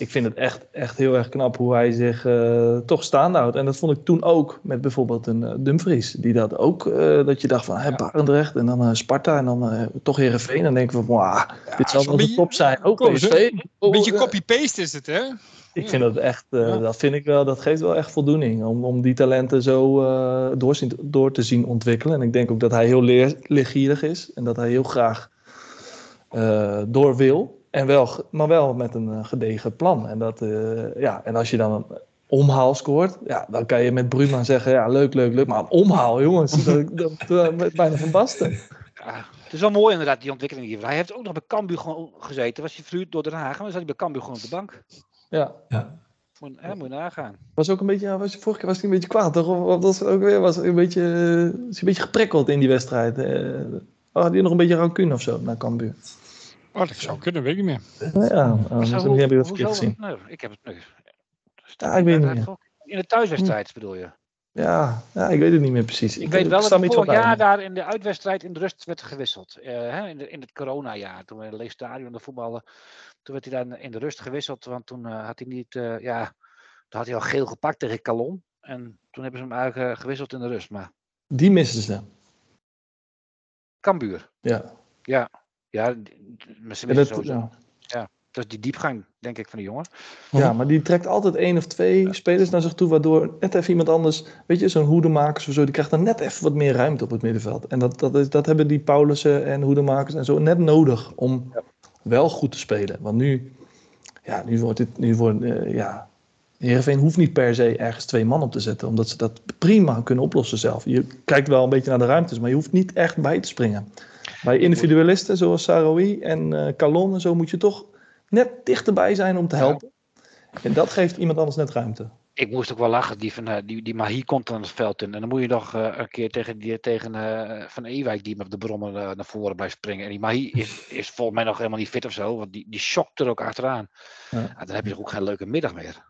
Ik vind het echt, echt heel erg knap hoe hij zich eh, toch staande houdt. En dat vond ik toen ook met bijvoorbeeld een eh, Dumfries. Die dat ook, eh, dat je dacht van hey, Barendrecht en dan Sparta en dan toch Herenveen. En dan denk ik van, wauw, dit zal wel de top zijn. Ook PSV. Een beetje Oh, copy-paste is het, hè? ik vind dat echt, Ja. dat vind ik wel, dat geeft wel echt voldoening om, om die talenten zo door, door te zien ontwikkelen. En ik denk ook dat hij heel leer, leergierig is en dat hij heel graag door wil. En wel, maar wel met een eh, gedegen plan. En, dat, eh, ja, en als je dan een omhaal scoort, ja, dan kan je met Bruma zeggen, ja, leuk, leuk, leuk. Maar een omhaal, jongens, dat, dat, dat, met bijna van Basten. Ja, Het is wel mooi inderdaad, die ontwikkeling hier. Hij heeft ook nog bij Cambuur gewoon gezeten. Was hij verhuurd door Den Haag, maar dan zat hij bij Cambuur gewoon op de bank. Ja, Moet, hè, moet je nagaan. was ook een beetje, ja, was, vorige keer was hij een beetje kwaad, toch? Of, of dat ook weer, was een beetje, eh, is hij een beetje geprikkeld in die wedstrijd. eh. Had hij nog een beetje rancune of zo naar Cambuur? Oh, dat zou kunnen, weet ik niet meer. Ja, misschien heb je dat hoezo? verkeerd gezien. Nee, ik heb het nee. Ja, ik weet het niet meer. In de thuiswedstrijd bedoel je? Ja, ja, ik weet het niet meer precies. Ik, weet wel dat er vorig jaar daar in de uitwedstrijd in de rust werd gewisseld. Eh, hè, in, de, in het coronajaar, toen we in het Leeg Stadion de voetballen. Toen werd hij daar in de rust gewisseld, want toen eh, had hij niet, eh, ja, toen had hij al geel gepakt tegen Calon. En toen hebben ze hem eigenlijk gewisseld in de rust. Maar Die missen ze. Cambuur, Ja. ja, misschien Ja, dat, sowieso. ja. Dat is die diepgang, denk ik, van die jongen. ja, maar die trekt altijd één of twee spelers naar zich toe, waardoor net even iemand anders, weet je, zo'n hoedemakers of zo, die krijgt dan net even wat meer ruimte op het middenveld. En dat, dat, is, dat hebben die Paulussen en hoedemakers en zo net nodig om wel goed te spelen. Want nu, ja, nu wordt het, nu wordt, eh, ja, Heerenveen hoeft niet per se ergens twee man op te zetten, omdat ze dat prima kunnen oplossen zelf. Je kijkt wel een beetje naar de ruimtes, maar je hoeft niet echt bij te springen. Bij individualisten zoals Saroui en eh Calon en zo moet je toch net dichterbij zijn om te helpen. En dat geeft iemand anders net ruimte. Ik moest ook wel lachen, die, van, eh, die, die Mahi komt dan het veld in. En dan moet je nog eh, een keer tegen, die, tegen Van Ewijk, die met de brommer eh, naar voren blijft springen. En die Mahi is, is volgens mij nog helemaal niet fit of zo, want die, die schokt er ook achteraan. Ja. Ja, dan heb je toch ook geen leuke middag meer.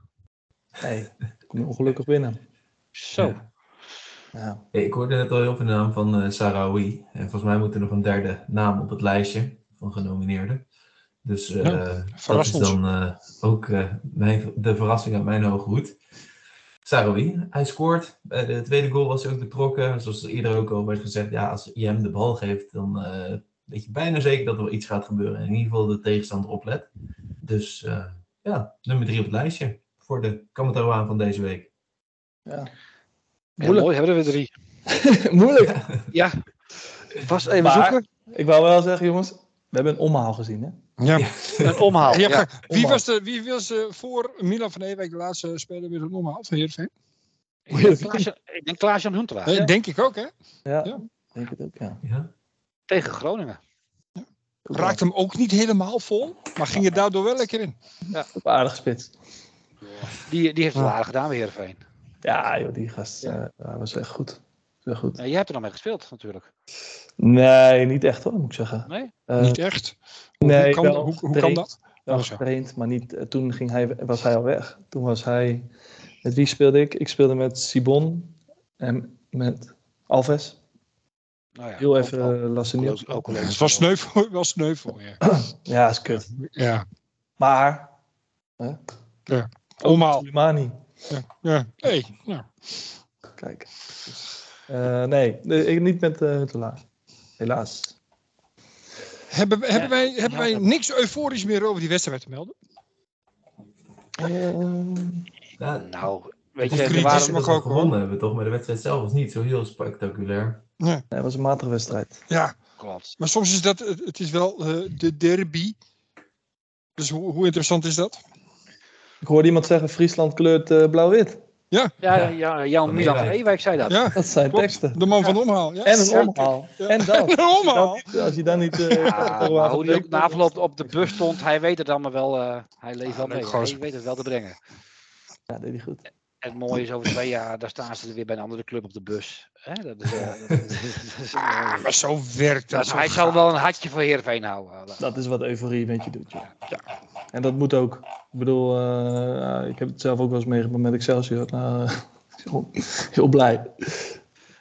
Nee, kom je ongelukkig binnen. Zo. Ja. Ja. Ik hoorde net al heel veel de naam van eh Sarawi. En volgens mij moet er nog een derde naam op het lijstje van genomineerden. Dus eh, Ja, dat is dan eh, ook mijn, de verrassing uit mijn hoge hoed. Sarawi, hij scoort. Bij de tweede goal was hij ook betrokken. Zoals eerder ook al werd gezegd, ja, als je hem de bal geeft, dan weet je bijna zeker dat er wel iets gaat gebeuren. En in ieder geval de tegenstander oplet. Dus ja, nummer drie op het lijstje voor de Kamataroaan van deze week. Ja. Ja, Moeilijk. mooi, hebben we er drie. Moeilijk. Ja, was even Maar- zoeken. Ik wou wel zeggen, jongens, we hebben een omhaal gezien. Hè? Ja. Een omhaal. Ja. wie, was de, wie was eh, voor Milan van Ewijk de laatste speler met een omhaal van Heerenveen? Ik denk Klaas- Ik denk Klaas-Jan Huntelaar. Hè? denk ik ook, hè? Ja, Ja. denk het ook, ja. Ja. Tegen Groningen. Raakte hem ook niet helemaal vol, maar ging er daardoor wel lekker in. Op aardige spits. Die, die heeft het wel Ja. aardig gedaan bij Heerenveen. Ja, joh, die gast Ja. eh, ja, was echt goed. Was echt goed. Ja, jij hebt er nog mee gespeeld natuurlijk. Nee, niet echt hoor, moet ik zeggen. Nee? Eh, niet echt. Hoe, nee, hoe, kan, wel hoe, hoe kan dat? Wel Oh, zo. getraind, maar niet, eh, toen ging hij, was hij al weg. Toen was hij... Met wie speelde ik? Ik speelde met Sibon en met Alves. Nou ja, Heel even uh, Lasseniel. ook- Het was spel. sneu voor, wel sneu voor je. Ja, is kut. Ja, Maar... omhaal. Ja. ja. Hey, nou, Kijk. Eh, nee, nee, ik niet met eh Huntelaar. Helaas. hebben, hebben, wij, hebben Ja, wij niks euforisch meer over die wedstrijd te melden? Eh, Nou, weet je, er kritisch waren, we ook, gewonnen hebben, toch? Maar de wedstrijd zelf was niet zo heel spectaculair. nee, het was een matige wedstrijd. Ja, klopt. maar soms is dat, het het is wel eh, de derby. Dus hoe, hoe interessant is dat? Ik hoorde iemand zeggen, Friesland kleurt eh, blauw-wit. Ja, ja, Jan Van Milan van Ewijk. Zei dat. Ja, Dat zijn klopt. teksten. De man van de omhaal. Ja. En een Ja. omhaal. Ja. En dat. Een omhaal. Als je dan niet... eh, Ja, maar hoe die ook na afloop op de bus stond, hij weet het allemaal wel. eh, hij leeft wel mee. Hij weet het wel te brengen. Ja, deed hij goed. En het mooie is, over twee jaar, daar staan ze weer bij een andere club op de bus. Hè, dat is, eh, dat is- dat is mooi. Maar zo werkt dat. Zo hij zal wel een hartje voor Heerenveen houden. Dat is wat euforie met je doet. Ja. En dat moet ook. Ik bedoel, eh, ja, ik heb het zelf ook wel eens meegemaakt met Excelsior. Nou, eh, heel, heel blij.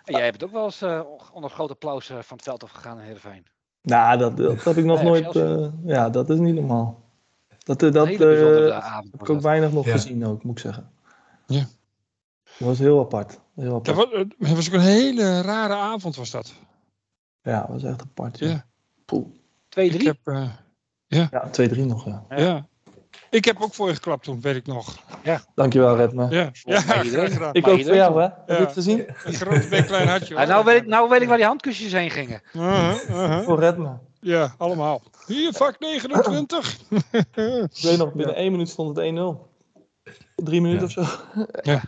En jij hebt het ook wel eens eh, onder groot applaus van het veld afgegaan in Heerenveen. Nou, dat, dat heb ik nog Nee, nooit... Eh, ja, dat is niet normaal. Dat, dat eh, heb ik ook dat. weinig nog Ja. gezien ook, moet ik zeggen. Ja. Dat was heel apart. Heel Dat apart. was, het was ook een hele rare avond was dat. Ja, dat was echt apart. Ja, Ja. Poeh. 2-3? Ik heb, eh, ja 2-3 nog, ja. ja. Ik heb ook voor je geklapt toen, weet ik nog. Dankjewel, Redme. Ja, ja graag gedaan. Ik Maar ook voor jou, hè? Heb je Ja. het gezien? Een groot bek, klein hartje. Ja, hoor. nou, weet ik, nou weet ik waar die handkusjes heen gingen. Uh-huh, uh-huh. Voor Redme. Ja, allemaal. Hier, vak 29. Ik weet nog, binnen één minuut stond het 1-0. Drie minuten Ja. of zo. Ja.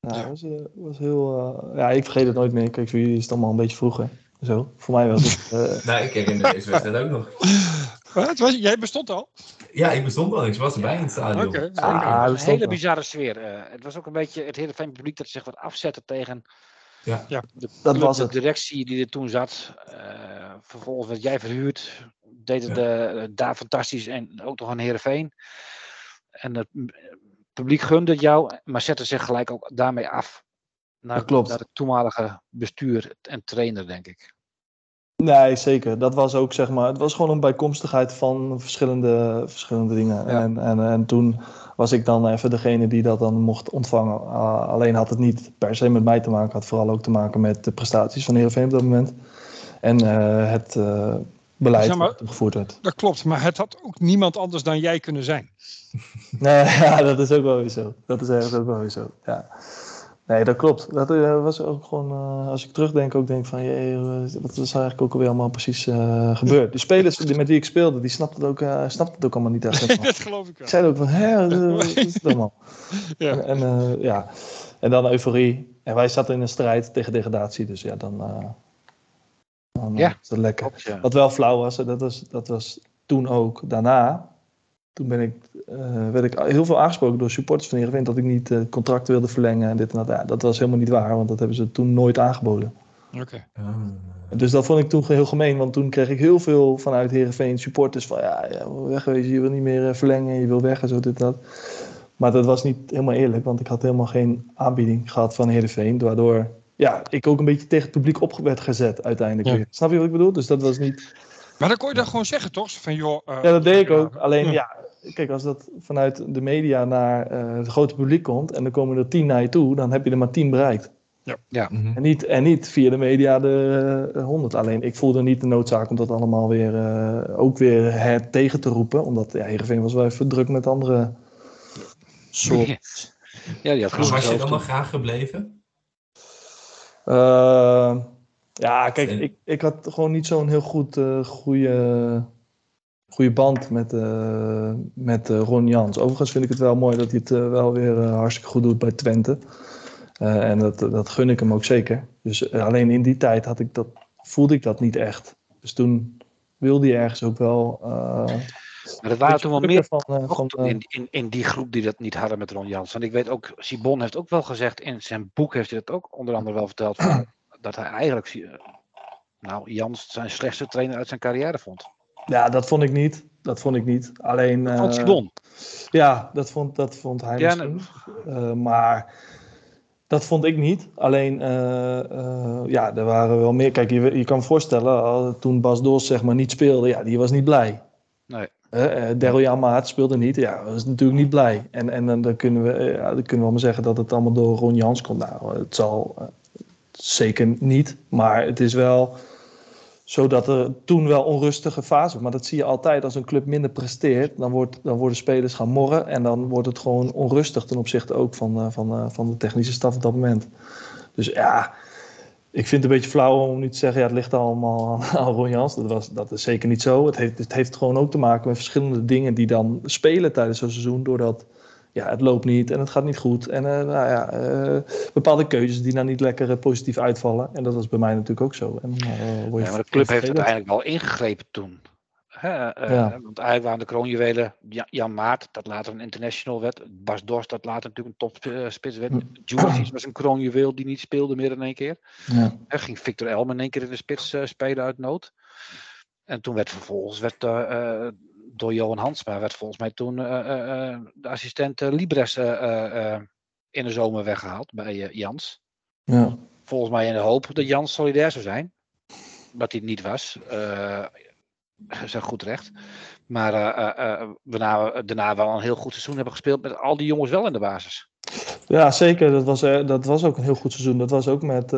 Ja, dat was, eh, was heel... eh, ja, ik vergeet het nooit meer. Kijk, voor jullie is het allemaal een beetje vroeg, hè. Zo, voor mij was het. eh, Nou, ik herinner deze wedstrijd ook nog. Wat? Was, jij bestond al? Ja, ik bestond al. Ik was erbij in het stadion. Oké. Ah, dat een hele wel. bizarre sfeer. eh. het was ook een beetje het hele fijn publiek dat zich wat afzette tegen Ja. Ja. de, Dat was de het. directie die er toen zat. Eh, vervolgens werd jij verhuurd. Deed het daar fantastisch en ook nog aan Heerenveen. En het mm, publiek gunde het jou, maar zette zich gelijk ook daarmee af. Naar, Dat klopt. naar het toenmalige bestuur en trainer, denk ik. Nee, zeker. Dat was ook, zeg maar, het was gewoon een bijkomstigheid van verschillende, verschillende dingen. Ja. En, en, en toen was ik dan even degene die dat dan mocht ontvangen. Ah, alleen had het niet per se met mij te maken, had vooral ook te maken met de prestaties van Heerenveen op dat moment. En eh, het eh, beleid Zeg maar- gevoerd werd. Dat klopt, maar het had ook niemand anders dan jij kunnen zijn. Nee, ja, dat is ook wel weer zo. Dat is echt ook wel weer zo, ja. Nee, dat klopt. Dat eh, was ook gewoon, eh, als ik terugdenk, ook denk van, jee, eh, wat is eigenlijk ook alweer allemaal precies gebeurd. De spelers die- met wie ik speelde, die snapten het ook, eh, snapten het ook allemaal niet echt. helemaal. dat geloof ik wel. Ik zei ook van, hè, wat is het allemaal? Ja. En, en, ja. en dan euforie. En wij zaten in een strijd tegen degradatie, dus ja, dan, dan eh, Ja. is dat lekker. Klopt, ja. Wat wel flauw was, en dat was, dat was toen ook daarna. Toen ben ik, eh, werd ik heel veel aangesproken door supporters van Heerenveen dat ik niet eh contracten wilde verlengen en dit en dat. Ja, dat was helemaal niet waar, want dat hebben ze toen nooit aangeboden. Oké. Ah. Dus dat vond ik toen heel gemeen, want toen kreeg ik heel veel vanuit Heerenveen supporters van ja, ja wegwezen, je wil niet meer eh, verlengen, je wil weg en zo dit en dat. Maar dat was niet helemaal eerlijk, want ik had helemaal geen aanbieding gehad van Heerenveen, waardoor ja, ik ook een beetje tegen het publiek op werd gezet uiteindelijk Ja. Snap je wat ik bedoel? Dus dat was niet... Maar dan kon je dat gewoon zeggen, toch? Van, joh, eh, Ja, dat deed ik ook. Alleen Ja. ja, kijk, als dat vanuit de media naar eh, het grote publiek komt en dan komen er tien naar je toe, dan heb je er maar tien bereikt. Mhm. En niet, en niet via de media de eh, 100. Alleen ik voelde niet de noodzaak om dat allemaal weer eh, ook weer her tegen te roepen. Omdat ja, Heerenveen was wel even druk met andere soorten. Ja, die had genoeg was je dan nog graag gebleven? Eh, ja, kijk, En- ik, ik had gewoon niet zo'n heel goed eh goede, goede band met, eh, met eh, Ron Jans. Overigens vind ik het wel mooi dat hij het wel weer hartstikke goed doet bij Twente. En dat, dat gun ik hem ook zeker. Dus alleen in die tijd had ik dat, voelde ik dat niet echt. Dus toen wilde hij ergens ook wel. Maar er waren toen wel meer van, eh, van, toen eh, in, in, in die groep die dat niet hadden met Ron Jans. Want ik weet ook, Sibon heeft ook wel gezegd, in zijn boek heeft hij dat ook onder andere wel verteld, van, dat hij eigenlijk eh, nou, Jans zijn slechtste trainer uit zijn carrière vond. ja, dat vond ik niet. Dat vond ik niet. Alleen. Dat vond Sibon. Ja, dat vond, dat vond hij Ja, misschien. Maar dat vond ik niet. Alleen, ja, er waren wel meer. Kijk, je, je kan voorstellen, toen Bas Doos zeg maar niet speelde, ja, die was niet blij. Nee. Eh uh, Daryl Maat speelde niet, ja, was natuurlijk niet blij. En, en dan, kunnen we, eh, dan kunnen we wel maar zeggen dat het allemaal door Ron Jans komt. Nou, het zal eh, zeker niet, maar het is wel zodat er toen wel onrustige fase. Maar dat zie je altijd als een club minder presteert. Dan, wordt, dan worden spelers gaan morren. En dan wordt het gewoon onrustig ten opzichte ook van, van, van de technische staf op dat moment. Dus ja, ik vind het een beetje flauw om nu te zeggen... ja, het ligt allemaal aan Ron Jans. Dat, was, dat is zeker niet zo. Het heeft, het heeft gewoon ook te maken met verschillende dingen... die dan spelen tijdens zo'n seizoen. Doordat ja, het loopt niet en het gaat niet goed. En uh, nou ja, uh, bepaalde keuzes die nou niet lekker uh, positief uitvallen. En dat was bij mij natuurlijk ook zo. En, ja, maar de club heeft uiteindelijk wel ingegrepen toen. Hè, ja. Want eigenlijk waren de kroonjuwelen Jan Maart, dat later een international werd. Bas Dorst, dat later natuurlijk een topspits werd. Hm. Juventus was een kroonjuweel die niet speelde meer in één keer. Ja. Er ging Victor Elm in één keer in de spits spelen uit nood. En toen werd vervolgens werd, uh, door Johan Hansma werd volgens mij toen de assistent Libres in de zomer weggehaald bij Jans. Ja. Volgens mij in de hoop dat Jans solidair zou zijn. Dat hij het niet was. Is goed recht. Maar we na, daarna wel een heel goed seizoen hebben gespeeld met al die jongens wel in de basis. Ja, zeker. Dat was, dat was ook een heel goed seizoen. Dat was ook met,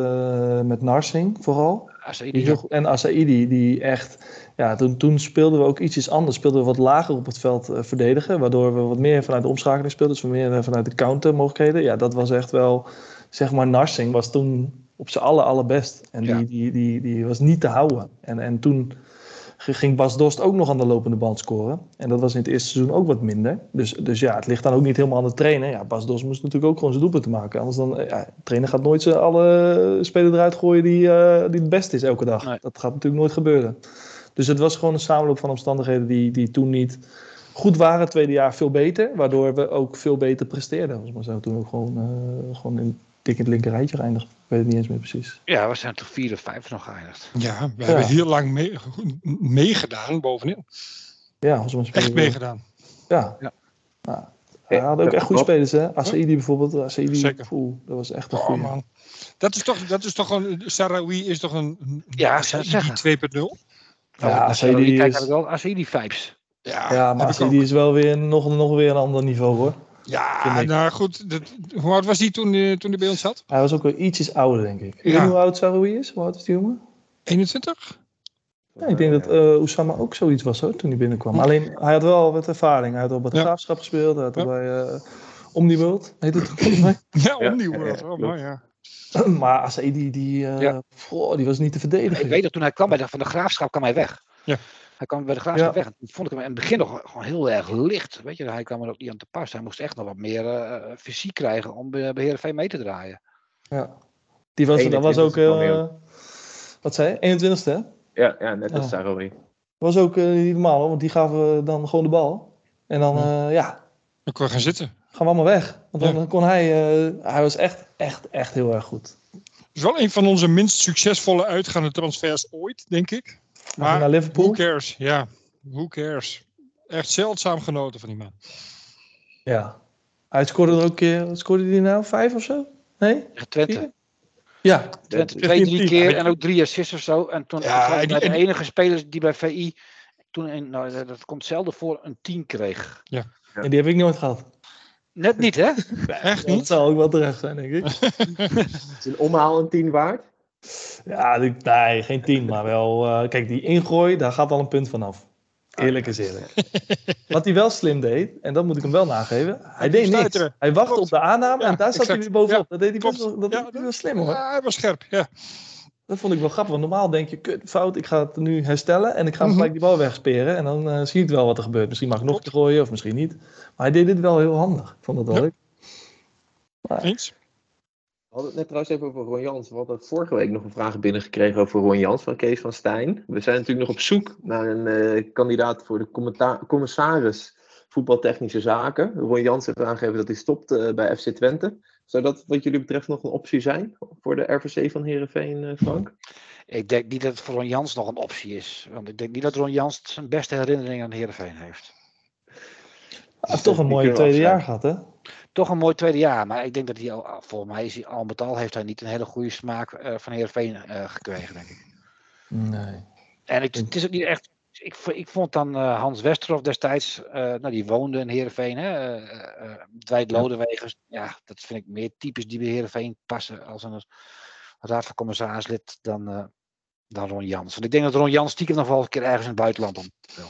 met Narsing vooral. Asaidi, heel, en Asaidi, die echt ja, toen, toen, speelden we ook ietsjes anders. Speelden we wat lager op het veld uh, verdedigen. Waardoor we wat meer vanuit de omschakeling speelden. Dus meer vanuit de countermogelijkheden. Ja, dat was echt wel... Zeg maar, Narsing was toen op zijn aller, allerbest. En Ja. die, die, die, die was niet te houden. En, en toen ging Bas Dost ook nog aan de lopende band scoren. En dat was in het eerste seizoen ook wat minder. Dus, dus ja, het ligt dan ook niet helemaal aan de trainer. Ja, Bas Dost moest natuurlijk ook gewoon zijn doelpunt te maken. Anders dan, eh, ja, de trainer gaat nooit zijn alle spelers eruit gooien die, eh, die het beste is elke dag. Nee. Dat gaat natuurlijk nooit gebeuren. Dus het was gewoon een samenloop van omstandigheden die, die toen niet goed waren. Het tweede jaar veel beter, waardoor we ook veel beter presteerden. Volgens mij zijn we toen ook gewoon, eh, gewoon in, dik in het linker rijtje geëindigd. Ik weet het niet eens meer precies. Ja, we zijn toch vier of vijf nog geëindigd. Ja, we hebben heel lang mee- meegedaan bovenin. Ja, mij spelen Echt we- meegedaan. Ja. Ja. Nou, hij had ook echt goede spelers, hè? Asaidi bijvoorbeeld. Asaidi, Zeker. poeh, dat was echt een Oh goede. man. Dat is toch, dat is toch een. Sarawi is toch een. een Ja, ik zeggen. 2.0? Ja, als je Asaidi is- naar wel, als je die vibes. Ja, Ja, maar ik Asaidi is wel weer nog, nog weer een ander niveau, hoor. Ja, nou goed. Dat, hoe oud was die toen, eh, toen hij bij ons zat? Hij was ook wel ietsjes ouder, denk ik. Ik weet Ja. niet hoe oud Saroui is. Hoe oud is die jongen? 21? Ja, ik denk dat eh Oussama ook zoiets was, hoor, toen hij binnenkwam. Alleen, hij had wel wat ervaring. Hij had al bij de Ja. Graafschap gespeeld. Hij had al Ja. bij eh Omniworld, heet het volgens mij. Ja, Ja, opnieuw. ja, ja, oh, mooi, ja. maar die, eh, Ja. goh, die was niet te verdedigen. Ik weet dat toen hij kwam bij de, van de graafschap, kwam hij weg. Ja. Hij kwam bij de graafschap Ja. weg. En toen vond ik hem in het begin nog gewoon heel erg licht. Weet je, hij kwam er ook niet aan te pas. Hij moest echt nog wat meer eh, fysiek krijgen om bij, bij Heerenveen mee te draaien. Ja. Die was, dat was ook... 21ste kwam hij eh, wat zei je? 21ste, hè? Ja, ja net als Ja. Was ook eh, niet normaal, hoor, want die gaven dan gewoon de bal. En dan, eh, ja, Dan kon gaan zitten. gaan we allemaal weg. Want dan Ja. kon hij... eh, hij was echt, echt, echt heel erg goed. Het is wel een van onze minst succesvolle uitgaande transfers ooit, denk ik. Maar naar who Liverpool. cares? Ja, who cares? Echt zeldzaam genoten van die man. Ja. Hij scoorde er ook een keer... wat Scoorde hij nou? Vijf of zo? Nee? Tegen Twente. Vier? Ja. Twente Ja, twee, tien, drie tien. keer en ook drie assists of zo. En toen Ja, ja, en de enige speler die bij VI toen in, nou, dat- dat komt zelden voor, een 10 kreeg. En die heb ik nooit gehad. Net niet, hè? Echt Dat niet? zou ook wel terecht zijn, denk ik. Is een omhaal een 10 waard? Ja, nee, geen tien, maar wel... eh, kijk, die ingooi, daar gaat al een punt vanaf. Eerlijk is eerlijk. Wat hij wel slim deed, en dat moet ik hem wel nageven, hij deed niks. Hij wachtte op de aanname Ja, en daar zat hij weer bovenop. Ja, dat deed hij best wel, dat Ja, deed hij wel slim hoor. Ja, hij was scherp, ja. Dat vond ik wel grappig, want normaal denk je, kut, fout, ik ga het nu herstellen en ik ga hem Mhm. gelijk die bal wegsperen. En dan eh, zie je het wel wat er gebeurt. Misschien mag ik nog een keer gooien of misschien niet. Maar hij deed dit wel heel handig. Ik vond dat wel leuk. Eens? We hadden het net trouwens even over Ron Jans. We hadden vorige week nog een vraag binnengekregen over Ron Jans van Kees van Stijn. We zijn natuurlijk nog op zoek naar een eh, kandidaat voor de commissaris voetbaltechnische zaken. Ron Jans heeft aangegeven dat hij stopt eh, bij FC Twente. Zou dat wat jullie betreft nog een optie zijn voor de RVC van Heerenveen, eh, Frank? Ik denk niet dat het voor Ron Jans nog een optie is. Want ik denk niet dat Ron Jans zijn beste herinnering aan Heerenveen heeft. Hij heeft toch een Die mooi kunnen we tweede jaar gehad, hè? Toch een mooi tweede jaar, maar ik denk dat hij al, volgens mij is hij al met al heeft hij niet een hele goede smaak eh, van Heerenveen eh gekregen, denk ik. Nee. En het, het is ook niet echt. Ik, ik vond dan eh, Hans Westerhof destijds, nou, die woonde in Heerenveen, hè, Dwight Lodewegers. Ja, dat vind ik meer types die bij Heerenveen passen als een raad van commissarislid dan, dan Ron Jans. Want ik denk dat Ron Jans stiekem nog wel een keer ergens in het buitenland om wil.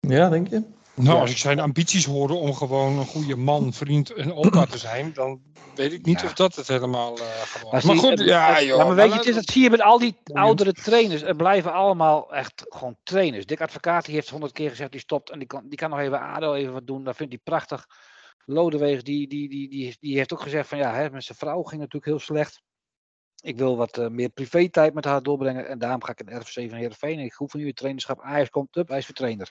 Ja, denk je? Nou, als ik zijn ambities hoorde om gewoon een goede man, vriend en opa te zijn, dan weet ik niet Ja. of dat het helemaal gewoon Maar, is. Maar goed, het- ja het- joh. maar weet je, het is, dat zie je met al die oudere trainers. Er blijven allemaal echt gewoon trainers. Dick Advocaat die heeft honderd keer gezegd, die stopt en die kan, die kan nog even ADO even wat doen. Dat vindt hij prachtig. Lodeweg, die, die, die, die, die heeft ook gezegd van ja, hè, met zijn vrouw ging het natuurlijk heel slecht. Ik wil wat eh, meer privé-tijd met haar doorbrengen en daarom ga ik in RFC van Heerenveen. Ik hoef een nieuwe trainerschap. Ajax komt up, hij is weer trainer.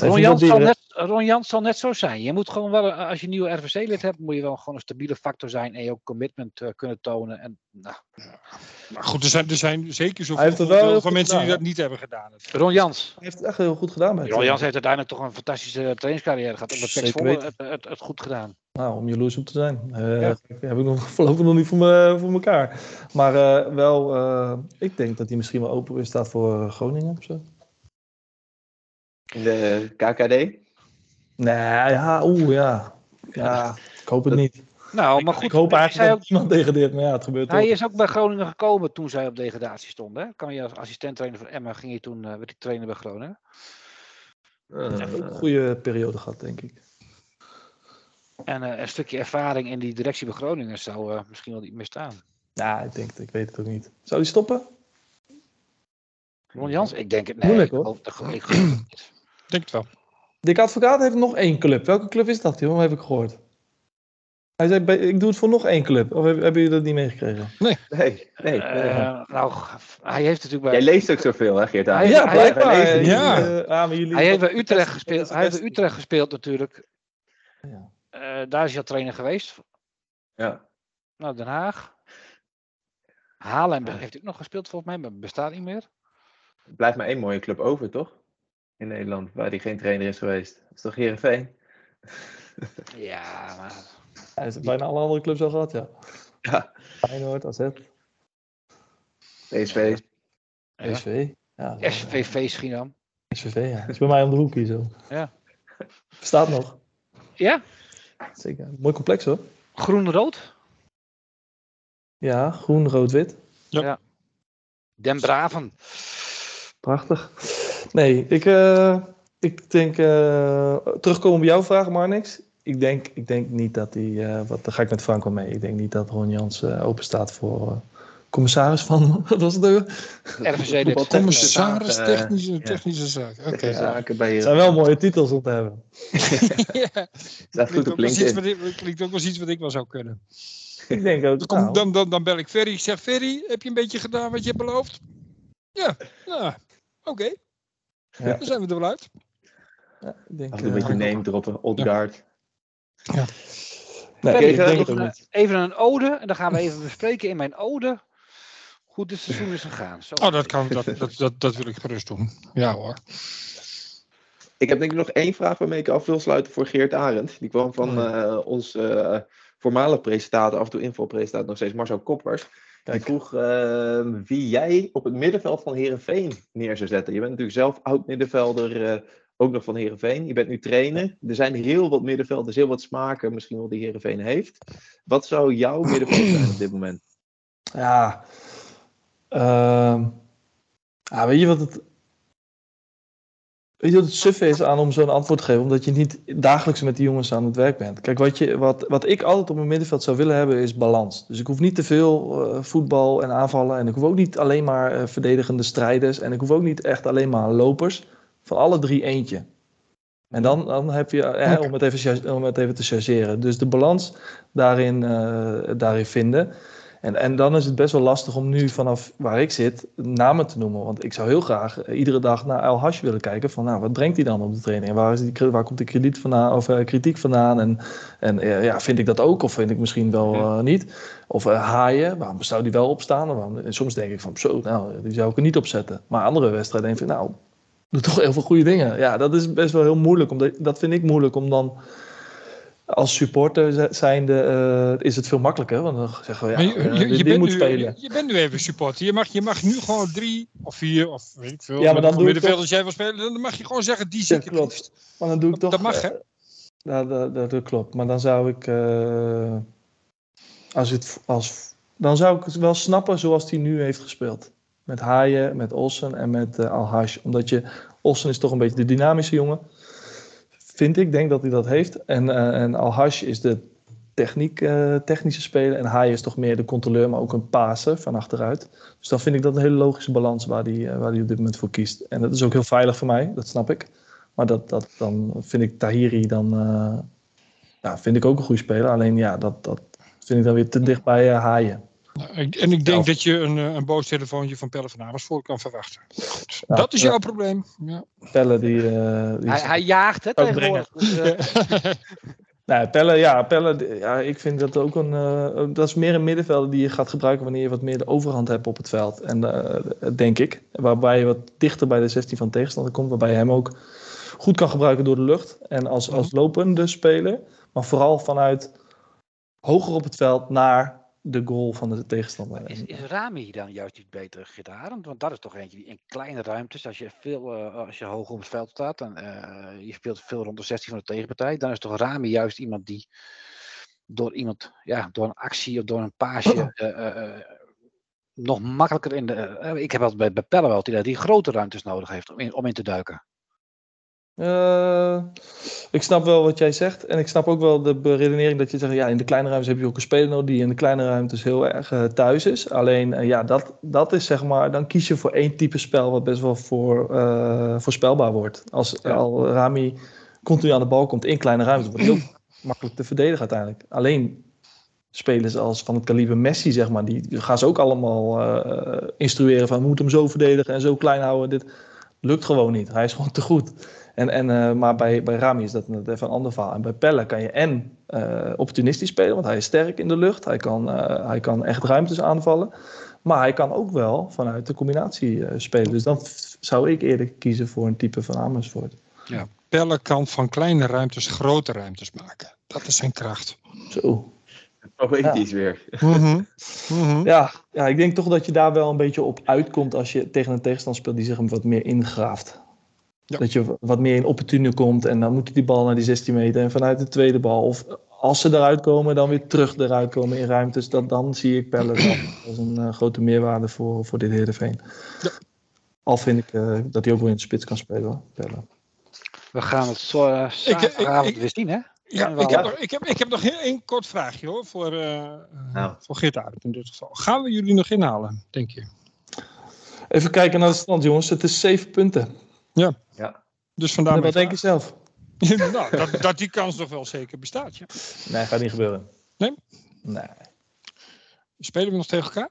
Ron Jans, zal die- net, Ron Jans zal net zo zijn. Je moet gewoon wel, eh, als je een nieuwe RVC-lid hebt, moet je wel gewoon een stabiele factor zijn en je ook commitment eh, kunnen tonen. En, nou, Maar goed, er zijn, er zijn zeker zoveel goed mensen die dat niet hebben gedaan. Ron Jans. Hij heeft het echt heel goed gedaan bij Ron. Jans heeft uiteindelijk toch een fantastische trainingscarrière gehad. Ook bij het, het, het goed gedaan. Nou, om jaloers op te zijn. Eh, Ja. Heb ik nog voorlopig nog niet voor, me, voor elkaar. Maar eh, wel, eh, ik denk dat hij misschien wel open weer staat voor eh, Groningen of zo. In de KKD? Nee, ja, oeh, ja. Ja, ik hoop het Dat- niet. Nou, maar goed. ik hoop eigenlijk ook, dat iemand degradeert, maar ja, het gebeurt hij toch. is ook bij Groningen gekomen toen zij op degradatie stonden. Hè? Kan je als assistent-trainer van Emma ging je toen, eh werd ik trainer bij Groningen. Ook een Eh, goede periode gehad, denk ik. En eh, een stukje ervaring in die directie bij Groningen zou eh, misschien wel niet meer staan. Ja, ik denk ik weet het ook niet. Zou hij stoppen? Ron Jans? Ik denk het. Nee, Moeilijk, ik hoor. geloof- ik geloof- ik geloof het niet. Denk het wel. Dick Advocaat heeft nog één club. Welke club is dat, joh? Heb ik gehoord. Hij zei, ik doe het voor nog één club. Of hebben jullie dat niet meegekregen? Nee, nee. nee. Eh, nou, hij heeft natuurlijk bij. Jij leest ook zoveel, hè, Geert? Hij- ja, hij- blijkbaar. hij leest het. Ja. Ah, maar jullie, Hij heeft bij Utrecht gespeeld. Hij heeft bij Utrecht gespeeld natuurlijk. Ja. Eh, daar is hij al trainer geweest. Ja. Nou, Den Haag. Haarlem heeft ook nog gespeeld volgens mij, maar bestaat niet meer. Er blijft maar één mooie club over, toch? In Nederland, waar die geen trainer is geweest. Dat is toch Heerenveen? Ja, maar Hij heeft bijna alle andere clubs al gehad, ja. Ja. Feyenoord, AZ, PSV. Ja. PSV. Ja, SVV Schiedam. SVV, ja. Dat is bij mij om de hoek hier zo. Ja. Staat nog. Ja, Zeker. Mooi complex hoor. groen-rood. Ja, groen, rood, wit. Den Braven. Prachtig. Nee, ik, eh, ik denk, eh, terugkomen op jouw vraag, Marnix. Ik denk, ik denk niet dat hij, eh, wat, daar ga ik met Frank wel mee. Ik denk niet dat Ron Jans eh, open staat voor eh, commissaris van, wat was het nou? RVC dit. Commissaris technische, ja. technische zaken. Oké. Technische zaken bij Het je. zijn wel mooie titels om te hebben. ja. Staat Klinkt goed ook, op wel eens iets LinkedIn. wat ik, klinkt ook wel iets wat ik wel zou kunnen. Ik denk ook, nou, dan, dan, dan bel ik Ferry. Ik zeg, Ferry, heb je een beetje gedaan wat je hebt beloofd? Ja, nou, oké. Ja. Dan zijn we er wel uit. ja, ik denk, Af en toe een eh, beetje name droppen. Odgaard. nee, Ferry, ik denk het even, een- niet. even een ode. En dan gaan we even bespreken in mijn ode. Hoe dit seizoen is gegaan. Zo. Oh, dat, kan, dat, dat, dat, dat wil ik gerust doen. Ja hoor. Ik heb denk ik nog één vraag waarmee ik af wil sluiten voor Geert Arend. Die kwam van Oh eh, ons eh voormalige presentator, af en toe invalpresentator, nog steeds Marcel Koppers. Kijk. vroeg eh, wie jij op het middenveld van Herenveen neer zou zetten. Je bent natuurlijk zelf oud middenvelder, eh, ook nog van Herenveen. Je bent nu trainer. Er zijn heel wat middenvelders, heel wat smaken misschien wel die Herenveen heeft. Wat zou jouw middenveld zijn op dit moment? Ja. ehm, ja, weet je wat het. Weet je wat het suffe is aan om zo'n antwoord te geven? Omdat je niet dagelijks met die jongens aan het werk bent. Kijk, wat, je, wat, wat ik altijd op mijn middenveld zou willen hebben is balans. Dus ik hoef niet te veel eh, voetbal en aanvallen. En ik hoef ook niet alleen maar eh, verdedigende strijders. En ik hoef ook niet echt alleen maar lopers. Van alle drie eentje. En dan, dan heb je, eh, om, het even, char- om het even te chargeren. Dus de balans daarin, daarin vinden. En, en dan is het best wel lastig om nu vanaf waar ik zit namen te noemen. Want ik zou heel graag eh, iedere dag naar El Hash willen kijken. Van nou, wat brengt hij dan op de training? En waar, is die, waar komt de krediet vandaan, of, eh, kritiek vandaan? En, en eh, ja, vind ik dat ook? Of vind ik misschien wel niet? Of haaien, waarom zou die wel opstaan? En waarom- en soms denk ik van zo, nou, die zou ik er niet op zetten. Maar andere wedstrijden denk ik nou, doe toch heel veel goede dingen. Ja, dat is best wel heel moeilijk. Omdat, dat vind ik moeilijk om dan als supporter zi- zijnde eh, is het veel makkelijker. Want dan zeggen we, ja, je, eh, je, je bent moet nu, spelen. je, je bent nu even supporter. Je mag, je mag nu gewoon drie of vier of weet ik veel. Ja, maar dan doe middenvelders jij wil spelen. Dan mag je gewoon zeggen, die zit klopt. Maar dan doe ik Dat- toch... dat mag, hè? eh, ja, dat, dat, dat klopt. Maar dan zou ik... als het, als, dan zou ik het wel snappen zoals hij nu heeft gespeeld. Met Haaien, met Olsen en met eh Al-Hash. Omdat je... Olsen is toch een beetje de dynamische jongen. Vind ik. denk dat hij dat heeft. En, eh en Al-Hash is de techniek, eh, technische speler. En Haaien is toch meer de controleur, maar ook een paser van achteruit. Dus dan vind ik dat een hele logische balans waar hij, eh, waar hij op dit moment voor kiest. En dat is ook heel veilig voor mij. Dat snap ik. Maar dat, dat, dan vind ik Tahiri dan, ja, vind ik ook een goede speler. Alleen ja, dat, dat vind ik dan weer te dicht bij Haaien. Nou, En ik denk Ja. dat je een, eh, een boos telefoontje van Pelle van Amersfoort kan verwachten. Ja, dat is ja. jouw probleem. Ja. Pelle die... eh, die Hij, hij jaagt hè, Ook tegenwoordig. Dus, eh, Nee, Pelle, ja, Pelle, ja, ik vind dat ook een, eh, dat is meer een middenvelder die je gaat gebruiken wanneer je wat meer de overhand hebt op het veld. En eh, denk ik, waarbij je wat dichter bij de 16 van tegenstander komt, waarbij je hem ook goed kan gebruiken door de lucht en als, als lopende speler, maar vooral vanuit hoger op het veld naar de goal van de tegenstander. is, is Rami dan juist niet beter gitarend? Want dat is toch eentje die in kleine ruimtes, als je, veel, eh, als je hoog op het veld staat en eh, je speelt veel rond de 16 van de tegenpartij, dan is toch Rami juist iemand die door iemand, ja, door een actie of door een paasje eh, nog makkelijker in de. ik heb altijd bij, bij Pelle wel dat hij grote ruimtes nodig heeft om in, om in te duiken. Eh, ik snap wel wat jij zegt. En ik snap ook wel de beredenering dat je zegt... ja, in de kleine ruimtes heb je ook een speler nodig... die in de kleine ruimtes heel erg eh, thuis is. Alleen, eh, ja, dat, dat is zeg maar... dan kies je voor één type spel... wat best wel voor, voorspelbaar wordt. Als al Rami continu aan de bal komt in kleine ruimtes... wordt het heel makkelijk te verdedigen uiteindelijk. Alleen spelers als van het kaliber Messi, zeg maar... die gaan ze ook allemaal instrueren van... we moeten hem zo verdedigen en zo klein houden. Dit lukt gewoon niet. Hij is gewoon te goed. En, en, eh, maar bij, bij Rami is dat net even een ander verhaal. En bij Pelle kan je en eh, opportunistisch spelen, want hij is sterk in de lucht. Hij kan, eh, hij kan echt ruimtes aanvallen. Maar hij kan ook wel vanuit de combinatie eh, spelen. Dus dan f- zou ik eerder kiezen voor een type van Amersfoort. Pelle kan van kleine ruimtes grote ruimtes maken. Dat is zijn kracht. Zo. Poëtisch weer. Mhm. Mhm. Ja, ja, ik denk toch dat je daar wel een beetje op uitkomt als je tegen een tegenstander speelt die zich wat meer ingraaft. Ja. Dat je wat meer in opportune komt en dan moet je die bal naar die 16 meter en vanuit de tweede bal. Of als ze eruit komen, dan weer terug eruit komen in ruimtes. Dat, dan zie ik Pelle als een eh, grote meerwaarde voor, voor dit Heerenveen. Ja. Al vind ik eh, dat hij ook wel in de spits kan spelen. Pelle. We gaan het zo, eh, zaterdagavond ik- weer zien, hè? Ja, ik heb, nog, ik, heb, ik heb nog heel- één kort vraagje hoor, voor, eh eh, Nou. voor Geert Arendt in dit geval. Gaan we jullie nog inhalen, denk je? Even kijken naar de stand, jongens. Het is 7 punten. Dus vandaar wat denk je zelf? nou, dat, dat die kans nog wel zeker bestaat. Ja. Nee, gaat niet gebeuren. Nee? Nee. Spelen we nog tegen elkaar?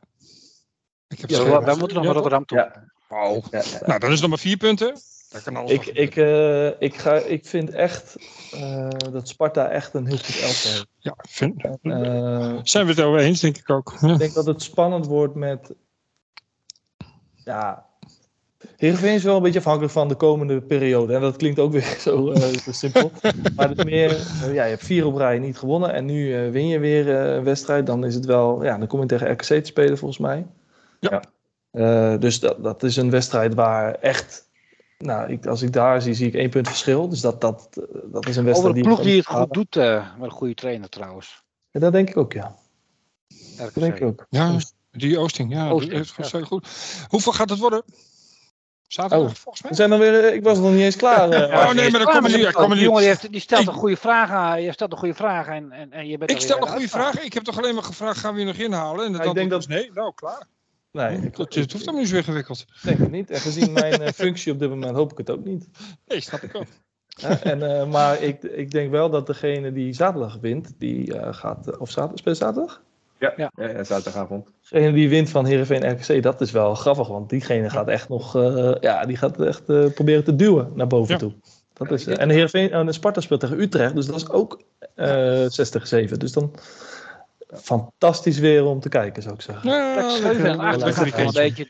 Ik heb Ja, wij moeten nog naar Rotterdam toe. Ja. Oh. Ja, ja. Nou, dan is het nog maar vier punten. Dat kan alles Ik, ik, eh, ik, ga, ik vind echt eh, dat Sparta echt een heel goed elftal heeft. Ja, vind, Eh, zijn we het over eens, denk ik ook. Ja. ik denk dat het spannend wordt met... Ja, Heerenveen is wel een beetje afhankelijk van de komende periode. En dat klinkt ook weer zo, eh, zo simpel. Maar het meer, eh, ja, je hebt vier op rij niet gewonnen. En nu eh, win je weer een wedstrijd. Dan is het wel, ja, dan kom je tegen RKC te spelen volgens mij. Ja. Eh, dus dat, dat is een wedstrijd waar echt... Nou, ik, als ik daar zie, zie ik één punt verschil. Dus dat, dat, dat is een wedstrijd Over een die... ploeg die het goed doet, eh met een goede trainer trouwens. Ja, dat denk ik ook, ja. Dat RKC. denk ik ook. Ja, die Oosting. Ja, Oosting, dat is ja. zo goed. Hoeveel gaat het worden? Zaterdag, Oh. volgens We mij? zijn dan weer, eh, ik was nog niet eens klaar. eh. Oh, nee, maar dan komen die, die- komen die jongen die, heeft, die stelt Ik- een goede vraag aan. Je stelt een goede vraag en, en, en je bent Ik stel een goede vraag. Ik heb toch alleen maar gevraagd, gaan we je nog inhalen? En het Ja, ik denk was nee. Nou, klaar. Nee, ik, Dat, het hoeft helemaal niet zo ingewikkeld. ik denk het niet. En gezien mijn eh, functie op dit moment hoop ik het ook niet. Nee, snap ik ook. En, eh, maar ik, ik denk wel dat degene die zaterdag wint, die eh, gaat... Of zaterdag, speelt zaterdag? Ja, ja. ja, zaterdagavond. Degene die wint van Heerenveen RKC, dat is wel grappig. Want diegene gaat echt nog... eh, ja, die gaat echt eh, proberen te duwen naar boven Ja. toe. Dat is, eh, en Heerenveen, en Sparta speelt tegen Utrecht, dus dat is ook eh 60-7. Dus dan fantastisch weer om te kijken, zou ik zeggen. Ja, Plek 7 en lekker- 8 lekker gaat wel een beetje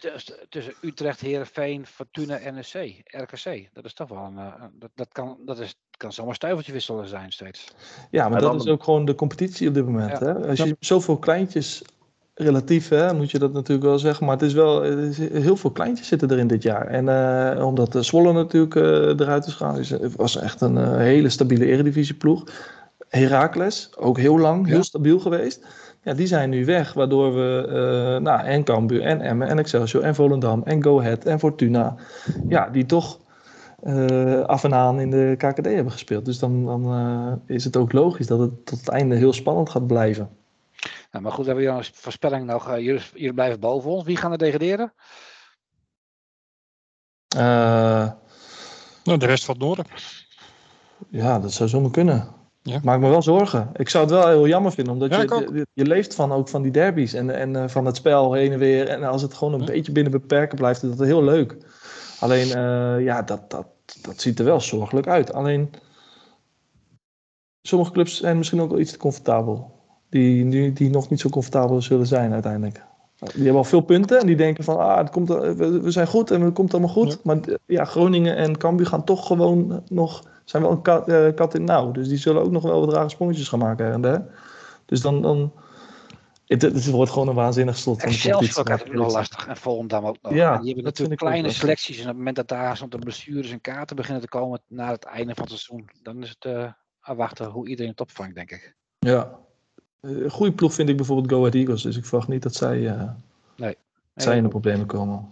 tussen- Utrecht, Heerenveen, Fortuna, NEC, RKC. Dat is toch wel een... eh, dat, dat, kan, dat is, kan zomaar stuiveltje wisselen zijn steeds. Ja, maar dat dan- is ook gewoon de competitie op dit moment. Ja. Hè? Als je zoveel kleintjes, relatief hè, moet je dat natuurlijk wel zeggen. Maar het is wel, is heel veel kleintjes zitten erin dit jaar. En eh, omdat de Zwolle natuurlijk eh, eruit is gegaan, is, was echt een eh, hele stabiele eredivisieploeg. Heracles, ook heel lang, heel Ja. stabiel geweest. Ja, die zijn nu weg, waardoor we eh, nou, en Cambuur en Emmen en Excelsior en Volendam en Go Ahead en Fortuna, ja, die toch eh, af en aan in de KKD hebben gespeeld. Dus dan, dan eh, is het ook logisch dat het tot het einde heel spannend gaat blijven. Nou, maar goed, we hebben hier een voorspelling nog. eh, jullie, jullie blijven boven ons. Wie gaan er degraderen? Eh, Nou, de rest van het noorden. ja, dat zou zomaar kunnen. Ja. Maak me wel zorgen. Ik zou het wel heel jammer vinden, omdat Ja, je, je, je leeft van, ook van die derbies en, en eh, van het spel heen en weer. En als het gewoon een Ja. beetje binnen beperken blijft, is dat heel leuk. Alleen, eh, ja, dat, dat, dat ziet er wel zorgelijk uit. Alleen, sommige clubs zijn misschien ook wel iets te comfortabel. Die, die, die nog niet zo comfortabel zullen zijn uiteindelijk. Die hebben al veel punten en die denken van, ah, het komt, er- we, we zijn goed en het komt allemaal goed. Ja. Maar eh, ja, Groningen en Cambuur gaan toch gewoon nog, zijn wel een kat, eh, kat in nauw. Dus die zullen ook nog wel wat rare sprongetjes gaan maken her en der. Dus dan, dan het, het wordt gewoon een waanzinnig slot van de Excelsior competitie. gaat het nog lastig. En Volendam ook nog. Ja, en die hebben natuurlijk ook kleine selecties. En op het moment dat daar zo'n blessures en kaarten beginnen te komen na het einde van het seizoen. Dan is het eh, afwachten hoe iedereen het opvangt, denk ik. Ja. Eh, Een goede ploeg vind ik bijvoorbeeld Go Ahead Eagles. Dus ik verwacht niet dat zij, eh, zij in de problemen komen.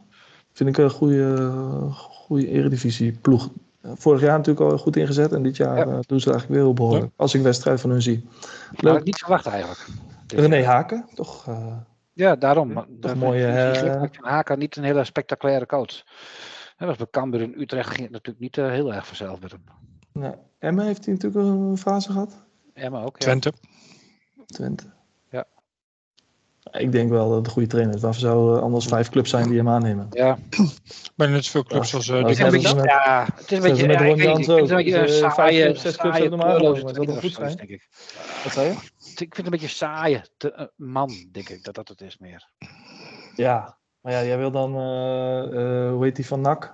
Vind ik een goede, goede eredivisie ploeg. Eh, vorig jaar natuurlijk al goed ingezet. En dit jaar Ja. doen ze eigenlijk weer heel behoorlijk. Als ik wedstrijd van hun zie. Had Leuk. ik niet verwacht eigenlijk. René. Haken, toch? eh, Ja, daarom. Toch dat mooie, eh, Haken niet een hele spectaculaire coach. Hij was bij Cambuur in Utrecht ging het natuurlijk niet eh, heel erg vanzelf met hem. nou, Emma heeft hij natuurlijk een fase gehad. Emma ook. Ja. Twente. Twente. Ja. Ik denk wel dat het een goede trainer is. Waarvoor zou er anders vijf clubs zijn die hem aannemen? Ja, Bijna net zoveel clubs als eh, Ja, is ja, het is een beetje, ja, ik weet een beetje eh, vijf, saaie, zes clubs saaie, Dat goed is, zijn. denk ik. Wat zei je? Ik vind het een beetje saaie te, eh, man, denk ik, dat dat het is meer. Ja. Maar ja, jij wil dan, eh, eh, hoe heet die van NAC?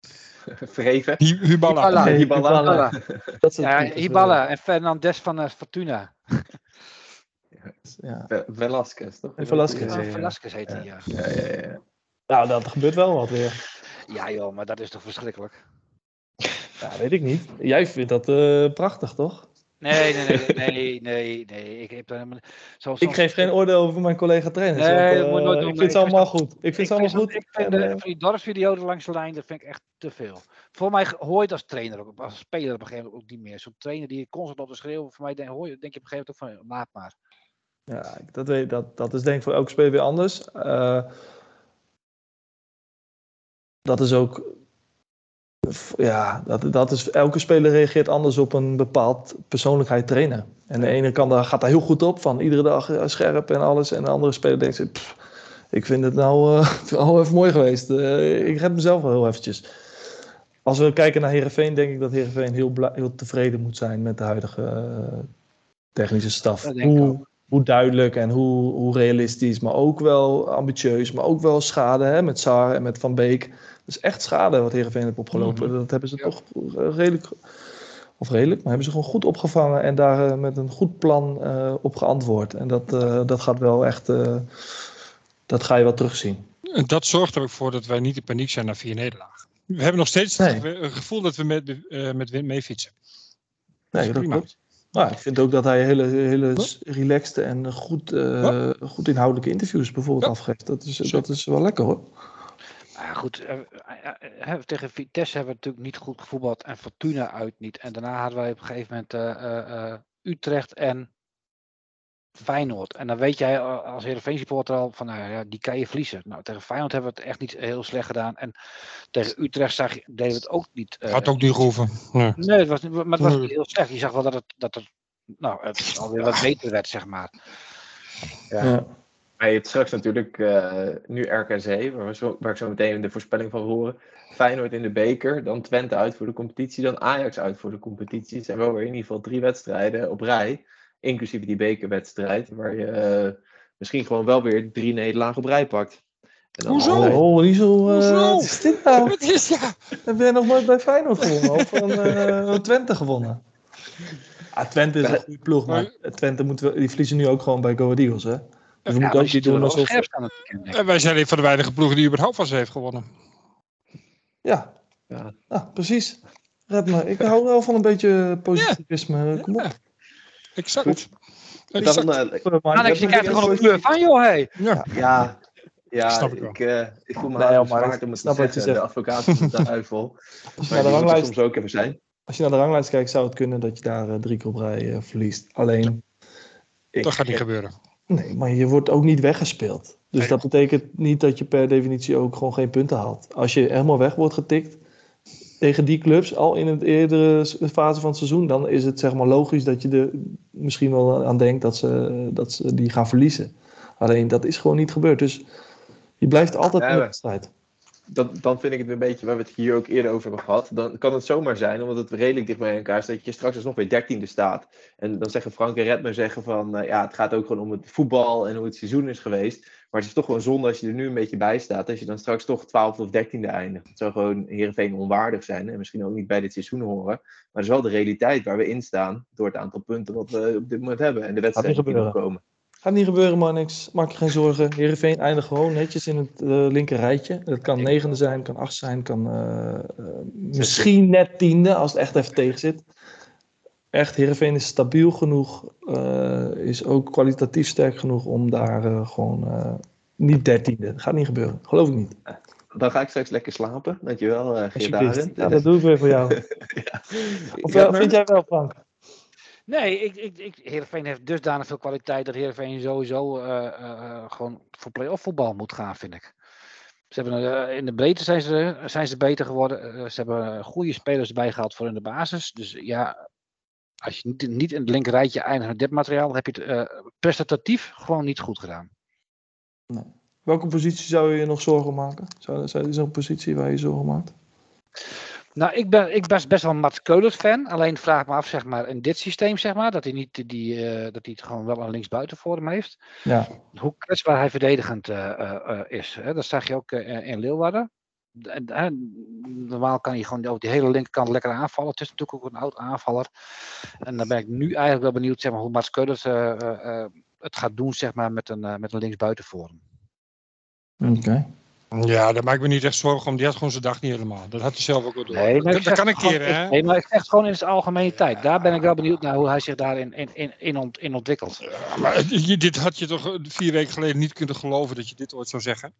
Vergeven. Hi- Huballa. Hiballa. Nee, Hiballa. Hiballa. Dat Ja, types, Hiballa en Fernandes van eh, Fortuna. Ja. Ve- Velasquez, toch? Velasquez. Ja, ja, Velasquez heet hij, ja. ja, ja, ja. Nou, dat gebeurt wel wat weer. Ja joh, maar dat is toch verschrikkelijk? Ja, weet ik niet. Jij vindt dat eh, prachtig, toch? Nee, nee, nee, nee, nee, nee. Ik, heb, daar helemaal- zo, Ik geef geen oordeel over mijn. Nee, want, dat eh, moet je nooit doen, ik vind ze ik allemaal goed. Ik vind Ik ze allemaal vind, goed. ik vind de, eh, van die dorpsvideo's langs de lijn, dat vind ik echt te veel. Voor mij hoor je het als trainer ook, als speler op een gegeven moment ook niet meer. Zo'n trainer die constant op de schreeuwen, voor mij denk, hoor je, denk je op een gegeven moment ook van, laat maar. Ja, dat, weet, dat, dat is denk ik voor elke speler weer anders. Eh, dat is ook. Ja, dat, dat is, elke speler reageert anders op een bepaald persoonlijkheid trainen. En de ene kan daar, gaat daar heel goed op, van iedere dag eh, scherp en alles. En de andere speler denkt, zich, "Pff, ik vind het nou eh, wel even mooi geweest. Ik heb mezelf wel heel eventjes. Als we kijken naar Herenveen, denk ik dat Herenveen heel, heel tevreden moet zijn met de huidige technische staf. Dat denk ik Hoe, hoe duidelijk en hoe, hoe realistisch, maar ook wel ambitieus, maar ook wel schade hè, met Saar en met Van Beek. Dat is echt schade wat Heerenveen heeft opgelopen. Dat hebben ze Ja. toch eh, redelijk, of redelijk, maar hebben ze gewoon goed opgevangen en daar eh, met een goed plan eh, op geantwoord. En dat, dat gaat wel echt, dat ga je wel terugzien. En Dat zorgt er ook voor dat wij niet in paniek zijn na vier nederlagen. We hebben nog steeds Nee. het ge- gevoel dat we met, met wind meefietsen. Nee, is dat prima. klopt. Nou, ik vind ook dat hij hele, hele relaxed en goed, eh, Ja. goed inhoudelijke interviews bijvoorbeeld Ja. afgeeft. Dat is, dat is wel lekker hoor. Maar ja, goed, eh, eh, tegen Vitesse hebben we natuurlijk niet goed gevoetbald en Fortuna uit niet. En daarna hadden wij op een gegeven moment eh, eh, eh, Utrecht en Feyenoord. En dan weet jij als Heerenveen supporter al van, nou ja, die kan je verliezen. Nou, tegen Feyenoord hebben we het echt niet heel slecht gedaan. En tegen Utrecht zag je, deden we het ook niet. eh, Had ook niet gehoeven. Nee. Nee, het was, maar het was Nee. niet heel slecht. Je zag wel dat het, dat het, nou, het alweer wat beter werd, zeg maar. Ja. Ja. Maar je hebt straks natuurlijk eh, nu RKC, waar, we zo, waar ik zo meteen de voorspelling van horen. Feyenoord in de beker, dan Twente uit voor de competitie, dan Ajax uit voor de competitie. Het zijn wel weer in ieder geval drie wedstrijden op rij, inclusief die bekerwedstrijd, waar je eh, misschien gewoon wel weer drie nederlagen op rij pakt. En dan Hoezo? altijd- Oh, niet zo. eh, Hoezo? wat is dit nou? Wat is ja? Heb jij nog nooit bij Feyenoord gewonnen? Of van eh, Twente gewonnen? Ah, Twente is een goede ploeg, maar Twente moet wel, die verliezen nu ook gewoon bij Go Ahead Eagles, hè? Dus we Ja, moeten ook niet doen alsof... En wij zijn een van de weinige ploegen die überhaupt van ze heeft gewonnen. Ja. Ja. ja, precies. Red me. Ik hou wel van een beetje positivisme. Kom op. Exact. Dan, eh, Maar Alex, je dat- krijgt er gewoon een kleur van, joh, hé. Ja. Ja, ja Snap ik wel. ik, eh, ik voel me Nee, nee, maar ik zwaard om het te snap wat je zeggen. De advocaat van de duivel. Als je Maar naar de die moet ranglijst soms ook even zijn. Als je naar de ranglijst kijkt, zou het kunnen dat je daar eh, drie keer op rij verliest. Alleen, ik, Dat gaat niet gebeuren. nee, maar je wordt ook niet weggespeeld. Dus Nee. dat betekent niet dat je per definitie ook gewoon geen punten haalt. Als je helemaal weg wordt getikt tegen die clubs, al in een eerdere fase van het seizoen, dan is het zeg maar logisch dat je er misschien wel aan denkt dat ze, dat ze die gaan verliezen. Alleen dat is gewoon niet gebeurd. Dus je blijft altijd Ja, in de wedstrijd. dan, dan vind ik het een beetje, waar we het hier ook eerder over hebben gehad. Dan kan het zomaar zijn, omdat het redelijk dicht bij elkaar staat, dat je straks dus nog weer dertiende staat. En dan zeggen Frank en Redmer zeggen van, eh, ja, het gaat ook gewoon om het voetbal en hoe het seizoen is geweest. Maar het is toch gewoon zonde als je er nu een beetje bij staat, als je dan straks toch twaalfde of dertiende eindigt. Het zou gewoon Heerenveen onwaardig zijn en misschien ook niet bij dit seizoen horen. Maar het is wel de realiteit waar we in staan, door het aantal punten wat we op dit moment hebben. En de wedstrijden die nog komen. Gaat niet gebeuren, Marnix. Maak je geen zorgen. Heerenveen eindigt gewoon netjes in het eh, linker rijtje. Het kan negende zijn, kan acht zijn, kan eh, eh, misschien net tiende als het echt even tegen zit. Echt, Heerenveen is stabiel genoeg, eh, is ook kwalitatief sterk genoeg om daar eh, gewoon eh, niet dertiende. Dat gaat niet gebeuren. Geloof ik niet. dan ga ik straks lekker slapen. Dankjewel, eh Geert. Ja, dat doe ik weer voor jou. Ja. Of Ja, wel, vind jij wel, Frank? Nee, ik, ik, ik, Heerenveen heeft dusdanig veel kwaliteit dat Heerenveen sowieso eh, eh, eh, gewoon voor play-off voetbal moet gaan, vind ik. Ze hebben, in de breedte zijn ze, zijn ze beter geworden. Ze hebben goede spelers erbij gehaald voor in de basis. Dus ja, als je niet, niet in het linker rijtje eindigt met dit materiaal, heb je het prestatief gewoon niet goed gedaan. Welke positie zou je je nog zorgen maken? Zou, zou, is er een positie waar je zorgen maakt? Nou, ik ben, ik ben best wel een Mats Keulers fan. Alleen vraag me af, zeg maar, in dit systeem, zeg maar, dat hij, niet die, eh, dat hij het gewoon wel een linksbuiten voor hem heeft. Ja. hoe kwetsbaar hij verdedigend eh, is. Hè? Dat zag je ook in Leeuwarden. Normaal kan hij gewoon over die hele linkerkant lekker aanvallen. Het is natuurlijk ook een oud aanvaller. En dan ben ik nu eigenlijk wel benieuwd zeg maar, hoe Mats Keulers eh, eh, eh, het gaat doen zeg maar, met, een, eh, met een linksbuiten voor hem. Oké. Ja, daar maak ik me niet echt zorgen om. Die had gewoon zijn dag niet helemaal. Dat had hij zelf ook wel door. Nee, maar dat, ik dat zeg kan een keer, hè? Nee, maar het gewoon in zijn algemene tijd. Daar ben ik wel benieuwd naar hoe hij zich daarin in, in, in, ont, in ontwikkelt. Ja, maar dit had je toch vier weken geleden niet kunnen geloven dat je dit ooit zou zeggen?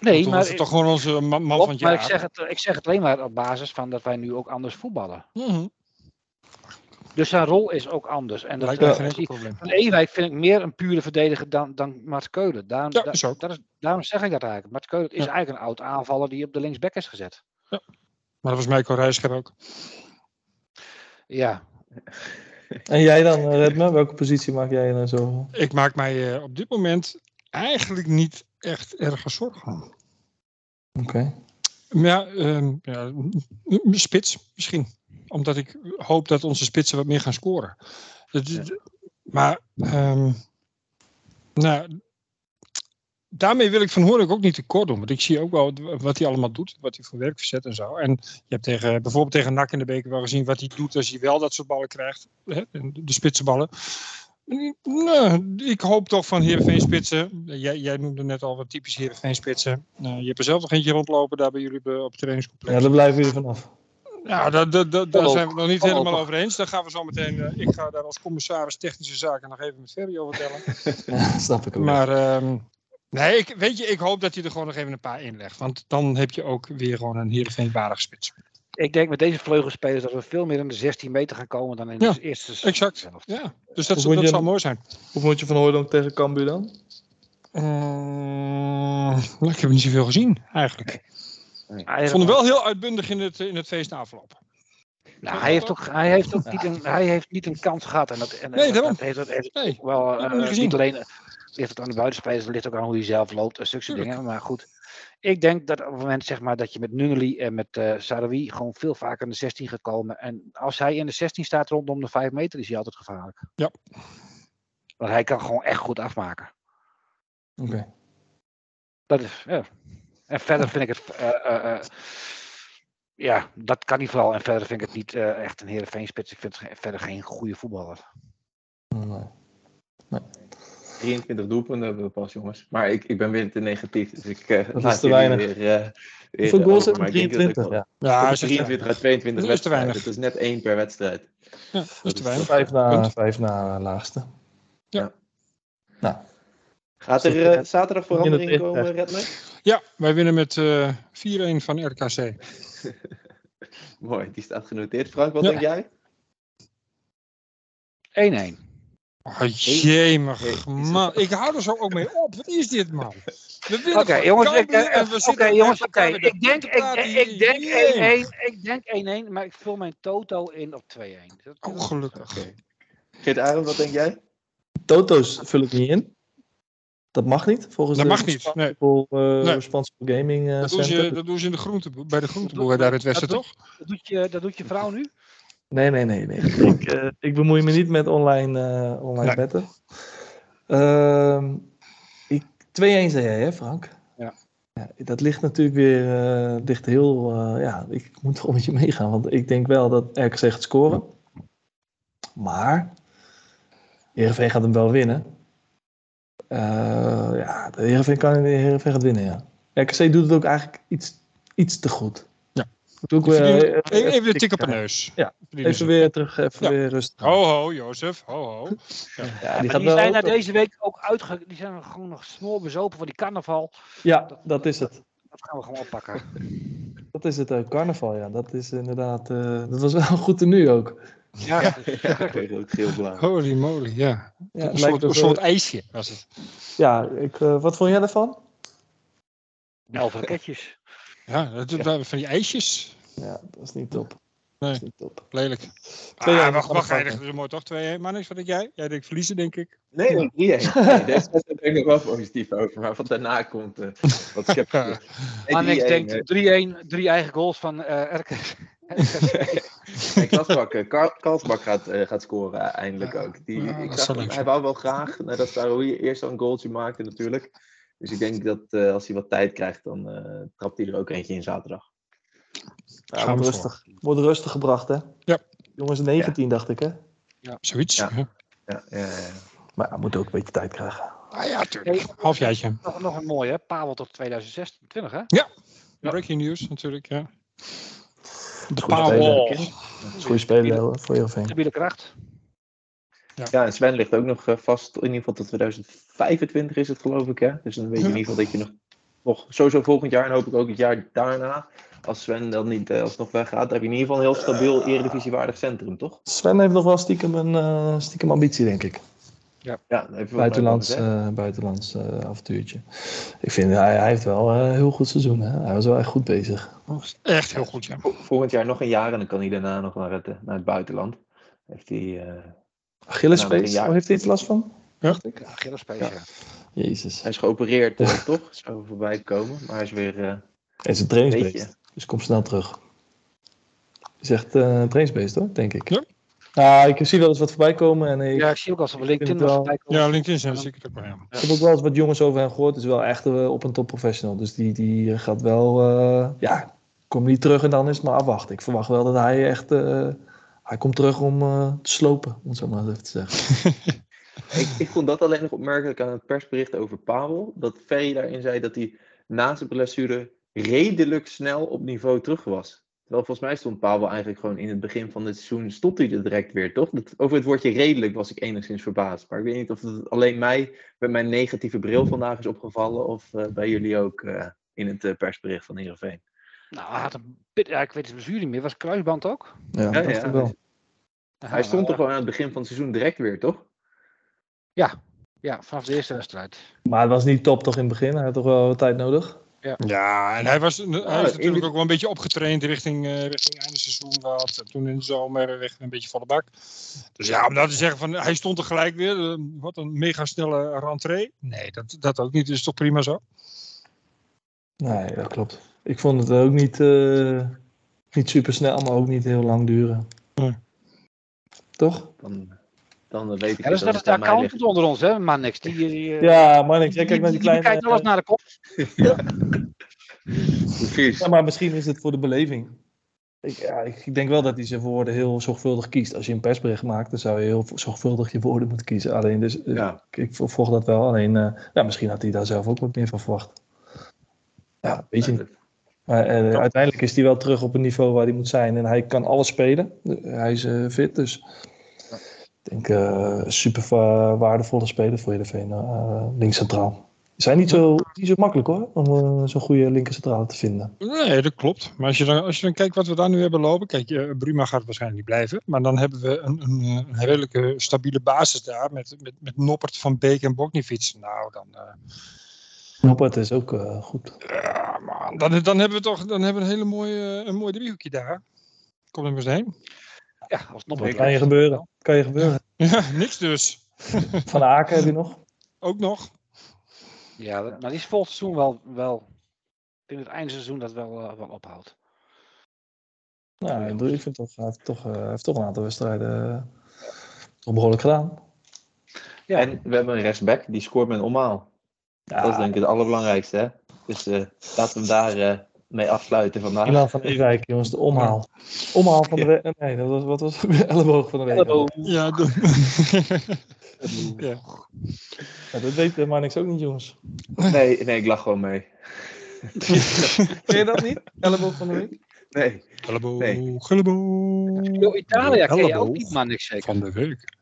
Nee, maar, het toch gewoon onze man, van het maar ik, zeg het, ik zeg het alleen maar op basis van dat wij nu ook anders voetballen. Mhm. Dus zijn rol is ook anders. En dat, Lijkt eh, enkel zie- probleem. Van Ewijk vind ik meer een pure verdediger dan, dan Mats Keulen. Daarom, Ja, da- is ook. dat is, daarom zeg ik dat eigenlijk. Mats Keulen is Ja. eigenlijk een oud aanvaller die op de linksback is gezet. Maar dat was Michael Rijscher ook. Ja, En jij dan, eh, Redme? Welke positie maak jij dan zorgen? Ik maak mij eh, op dit moment eigenlijk niet echt erg zorgen. Oké. Maar ja, ehm, ja, spits misschien. Omdat ik hoop dat onze spitsen wat meer gaan scoren. Dat Maar, ehm, nou, daarmee wil ik Van Hoornik ook niet tekort doen. Want ik zie ook wel wat hij allemaal doet. Wat hij voor werk verzet en zo. En je hebt tegen, bijvoorbeeld tegen NAC in de beker wel gezien wat hij doet als hij wel dat soort ballen krijgt. Hè, de spitsenballen. Nou, ik hoop toch van Heerenveen spitsen. Jij, jij noemde net al wat typisch Heerenveen spitsen. Nou, je hebt er zelf nog eentje rondlopen daar bij jullie op het trainingscomplex. Ja, daar blijven jullie vanaf. Ja, daar, zijn we het nog niet helemaal over eens. Daar gaan we zo meteen. eh, ik ga daar als commissaris technische zaken nog even met Ferry over tellen. Ja, snap ik ook. Maar ehm, nee, ik, weet je, ik hoop dat hij er gewoon nog even een paar inlegt. Want dan heb je ook weer gewoon een Heerenveen-waardige spits. Ik denk met deze vleugelspelers dat we veel meer in de 16 meter gaan komen dan in Ja, de eerste exact. helft. Ja, dus dat, dat je hem- mooi zijn. Hoe moet je van Hooydonk tegen Cambuur dan? Nou, ik heb niet zoveel gezien, eigenlijk. Hij, Ik vond hem wel heel uitbundig in het, in het feest na afloop. nou, hij heeft ook, hij heeft ook niet, een, hij heeft niet een kans gehad. En dat, en, Nee, dat- heeft, dat heeft Nee, ook wel, eh, niet alleen ligt het aan de buitenspelers, ligt ook aan hoe hij zelf loopt en zulke soort Tuurlijk. dingen. Maar goed, ik denk dat op het moment zeg maar, dat je met Nunnely en met eh Sarawi gewoon veel vaker in de 16 gaat komen. En als hij in de 16 staat rondom de 5 meter, is hij altijd gevaarlijk. Ja. Want hij kan gewoon echt goed afmaken. Oké. Dat is, ja. En verder vind ik het. eh, ja, dat kan niet vooral. En verder vind ik het niet echt een Heerenveen spits. Ik vind het verder geen goede voetballer. Nee. 23 doelpunten hebben we pas, jongens. Maar ik, ik ben weer te negatief. Dus ik eh is laat te weinig. Weer, eh, weer Hoeveel goals dat 23. ik wel- Ja. Ja, Ik heb is 23 uit 22 Dat is te weinig. Dat is net één per wedstrijd. Ja, dat is te is weinig. Vijf na, vijf na laagste. Ja. Nou, Gaat er eh, zaterdag verandering komen, Redmer? Ja, wij winnen met eh 4-1 van RKC. Mooi, die staat genoteerd. Frank, wat Ja. denk jij? 1-1. Oh, jemig, man. Ik hou er zo ook mee op. Wat is dit, man? Oké, jongens. Ik, eh, en we Oké, zitten jongens. Oké. weer Ik denk te 1-1. praten. Ik denk Jemig. 1-1. Ik denk 1-1. Maar ik vul mijn toto in op 2-1. Dat- Oh, gelukkig. Oké. Geert Arend, wat denk jij? Toto's vul ik niet in. Dat mag niet, volgens Dat de mag niet, nee. Responsible, eh, Nee. Responsible Gaming eh, Dat doen, Center. ze, dat doen ze in de groente, bij de groenteboer daar in het westen, dat toch? Dat doet je, dat doet je vrouw nu? Nee, nee, nee. nee. ik, eh, ik bemoei me niet met online, eh online Nee. betten. Ehm, ik- 2-1 zei jij, hè, Frank? Ja. ja dat ligt natuurlijk weer eh, ligt heel. ja, ik moet toch met je meegaan, want ik denk wel dat RKC gaat scoren. Maar Heerenveen gaat hem wel winnen. Ja, de Heerenveen, kan, de Heerenveen gaat winnen, ja. RKC doet het ook eigenlijk iets, iets te goed. Ook weer, eh, Even de tik- op de neus. Ja, Even weer terug, even Ja. weer rustig. Ho, ho, Jozef. Ho, ho. ja, Ja, die wel zijn ook- na deze week ook uitge... Die zijn gewoon nog snoor bezopen voor die carnaval. Ja, dat is het. Dat gaan we gewoon oppakken. Dat is het ook, carnaval, ja. Dat is inderdaad, eh, dat was wel goed tenue ook. Ja, Ja, rood, geel, blauw. Holy moly, ja. Ja, een soort, lijkt een ook, soort ijsje was het. ja ik, eh, wat vond jij daarvan? elf raketjes. Ja, dat, van die ijsjes. Ja, dat is niet top. Nee. Dat is niet top. Lelijk. Twee Ah, jaar wacht, wacht, hij is mooi toch? 2 Maar niks, wat denk jij? Jij denkt verliezen, denk ik. Nee, nee, 3-1. Nee, deze wedstrijd ben ik nog wel positief over. Maar wat daarna komt, eh wat. Maar niks Nee, 3-1, denkt eh, 3-1, drie eigen goals van eh. Nee, Klasbak, eh, Kar- Karlsbak gaat, eh, gaat scoren eindelijk Ja. ook. Die, Ja, ik zag hij wou wel graag, nadat Saroui eerst al een goaltje maakte natuurlijk. Dus ik denk dat eh, als hij wat tijd krijgt, dan eh, trapt hij er ook eentje in zaterdag. Ja, wordt rustig. Wordt rustig gebracht, hè? Ja. Jongens, 19 dacht ik, hè? Zoiets. Ja. Ja. Ja, ja, ja. Maar hij moet ook een beetje tijd krijgen. Ah ja, tuurlijk. Halfjaartje. Nog, nog een mooie, hè? Pavel tot 2026, hè? Breaking news natuurlijk, ja. De Pavel. goede speler voor Heerenveen. Stabiele kracht. Ja, en Sven ligt ook nog eh, vast, in ieder geval tot 2025 is het geloof ik. Hè? Dus dan weet je in ieder geval dat je nog, nog sowieso volgend jaar en hoop ik ook het jaar daarna, als Sven dan niet eh, alsnog weggaat, dan heb je in ieder geval een heel stabiel eredivisiewaardig centrum, toch? Sven heeft nog wel stiekem een eh, stiekem ambitie, denk ik. Ja, wel Buitenlands, eh, buitenlands eh, avontuurtje. Ik vind, hij, hij heeft wel een heel goed seizoen. Hè? Hij was wel echt goed bezig. Echt heel goed, ja. Vol- Volgend jaar nog een jaar en dan kan hij daarna nog naar het, eh, naar het buitenland. Heeft hij, eh, Achillespees, Ja, waar heeft hij iets last van? Ja, Gillespees, Ja. ja. Jezus. hij is geopereerd, eh, toch? Zou er voorbij komen, maar hij is weer eh, Hij is een trainingsbeest, dus kom snel terug. Is echt eh, een trainingsbeest hoor, denk ik. Ja. Ja, ik zie wel eens wat voorbij komen en ik, Ja, ik zie ook als op LinkedIn voorbij komen. Ja, LinkedIn zijn zeker ook ja. ik heb ook wel eens wat jongens over hem gehoord. Het is wel echt op een top professional. Dus die, die gaat wel, eh, ja, kom niet terug en dan is het maar afwachten. Ik verwacht wel dat hij echt, eh, hij komt terug om eh, te slopen, om het zo maar even te zeggen. Ik, ik vond dat alleen nog opmerkelijk aan het persbericht over Pavel. Dat Ferry daarin zei dat hij na zijn blessure redelijk snel op niveau terug was. Terwijl volgens mij stond Pavel eigenlijk gewoon in het begin van het seizoen, stond hij er direct weer, toch? Dat, over het woordje redelijk was ik enigszins verbaasd. Maar ik weet niet of het alleen mij met mijn negatieve bril vandaag is opgevallen of eh, bij jullie ook eh, in het persbericht van Heerenveen. Nou, hij had een bit, ja, ik weet het bestuur niet meer. Was kruisband ook? Ja, Ja, dat ja, wel. Hij stond toch gewoon aan het begin van het seizoen direct weer, toch? Ja, vanaf de eerste wedstrijd. Maar het was niet top toch in het begin. Hij had toch wel wat tijd nodig. Ja, en hij, was, hij is in natuurlijk ook wel een beetje opgetraind richting, eh richting einde seizoen wat. En toen in de zomer weg een beetje volle bak. Dus ja, om nou te zeggen van hij stond er gelijk weer. eh, wat een mega snelle rentree. Nee, dat, dat ook niet. Dat is toch prima zo? Nee, dat klopt. Ik vond het ook niet, eh, niet super snel, maar ook niet heel lang duren. Toch? Dan, dan weet ik Ja, dat is dat het de accountant onder ons, hè? Maar niks. Die, die, eh, Ja, maar niks. Jij kijkt naar die die kleine... kijkt alles naar de kop. Precies. Ja, maar misschien is het voor de beleving. Ik, ja, ik denk wel dat hij zijn woorden heel zorgvuldig kiest. Als je een persbericht maakt, dan zou je heel zorgvuldig je woorden moeten kiezen. Alleen, dus, eh, Ja. ik, ik volg dat wel. Alleen, eh, ja, misschien had hij daar zelf ook wat meer van verwacht. Ja, weet je niet. Maar eh, uiteindelijk is hij wel terug op het niveau waar hij moet zijn. En hij kan alles spelen. Hij is eh, fit, dus... Ik denk eh super wa- waardevolle speler voor Heerenveen, uh, links centraal. Zijn niet zo, niet zo makkelijk hoor, om zo'n goede linker centrale te vinden. Nee, dat klopt. Maar als je dan, als je dan kijkt wat we daar nu hebben lopen. Kijk, Bruma gaat waarschijnlijk niet blijven. Maar dan hebben we een, een, een redelijke stabiele basis daar. Met, met, met Noppert, Van Beek en Bokniewicz. Nou, dan, Noppert is ook eh, goed. ja, man, dan, dan hebben we toch dan hebben we een hele mooie, een mooi driehoekje daar. Kom er maar eens heen. Ja, als het nog kan je gebeuren? Kan je gebeuren. Ja, niks dus. Van Aken heb je nog? Ook nog. Ja, maar die is volgend seizoen wel, wel. Ik denk dat het eindseizoen dat wel, eh, wel ophoudt. Nou, ik vind toch, hij heeft toch, eh, heeft toch een aantal wedstrijden eh, toch behoorlijk gedaan. Ja, En we hebben een rechtsback, die scoort met een omhaal. Ja, Dat is denk ik het allerbelangrijkste. Hè? Dus eh, laten we hem daar eh, mee afsluiten vandaag. Milan van Ewijk, jongens, de omhaal. Omhaal van de week. Nee, dat was, wat was het? De elleboog van de week. Ja, de... ja. Ja, dat weet uh, Marnix ook niet, jongens. Nee, nee, ik lach gewoon mee. Ken je dat niet? Elleboog van de week? Nee. Hallo, Nee. hallo. Yo, Italië ken je ook Elleboog niet, man, niks zeker. Van de week.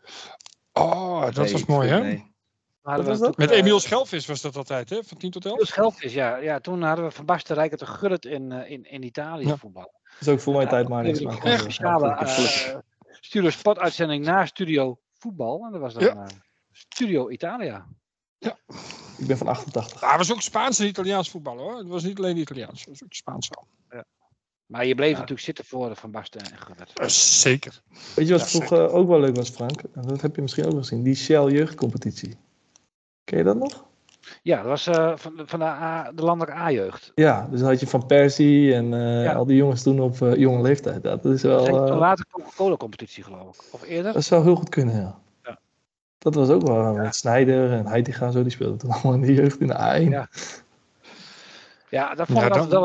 Oh, dat nee, was mooi, hè? Nee. Hadden we dat? Met eh, Emiel Schelvis was dat altijd, hè? Van 10 tot 11? Emiel Schelvis, ja. ja. Toen hadden we Van Basten Rijker te Gullit in, eh, in, in Italië Ja. voetbal. Dat is ook voor mijn tijd maar maar een speciale ja, eh, studio sportuitzending na Studio Voetbal. En dat was dan Ja. Studio Italia. Ik ben van 88. Ah, het was ook Spaans en Italiaans voetbal hoor. Het was niet alleen Italiaans, het was ook Spaans al. Maar je bleef natuurlijk zitten voor Van Basten en Gullit. Zeker. Weet je wat Ja, vroeger ook wel leuk was, Frank? En Dat heb je misschien ook wel gezien. Die Shell jeugdcompetitie. Ken je dat nog? Ja, dat was eh, van, de- van de, A- de landelijke A-jeugd. Ja, dus dan had je Van Persie en eh, Ja. al die jongens toen op eh, jonge leeftijd. Dat is wel... Eh, later Coca-Cola competitie geloof ik. Of eerder? dat zou heel goed kunnen, ja. Ja. Dat was ook wel met Snijder en Heitinga zo. Die speelden toen allemaal in de jeugd in de A1. Ja. Dat vond ik dan- wel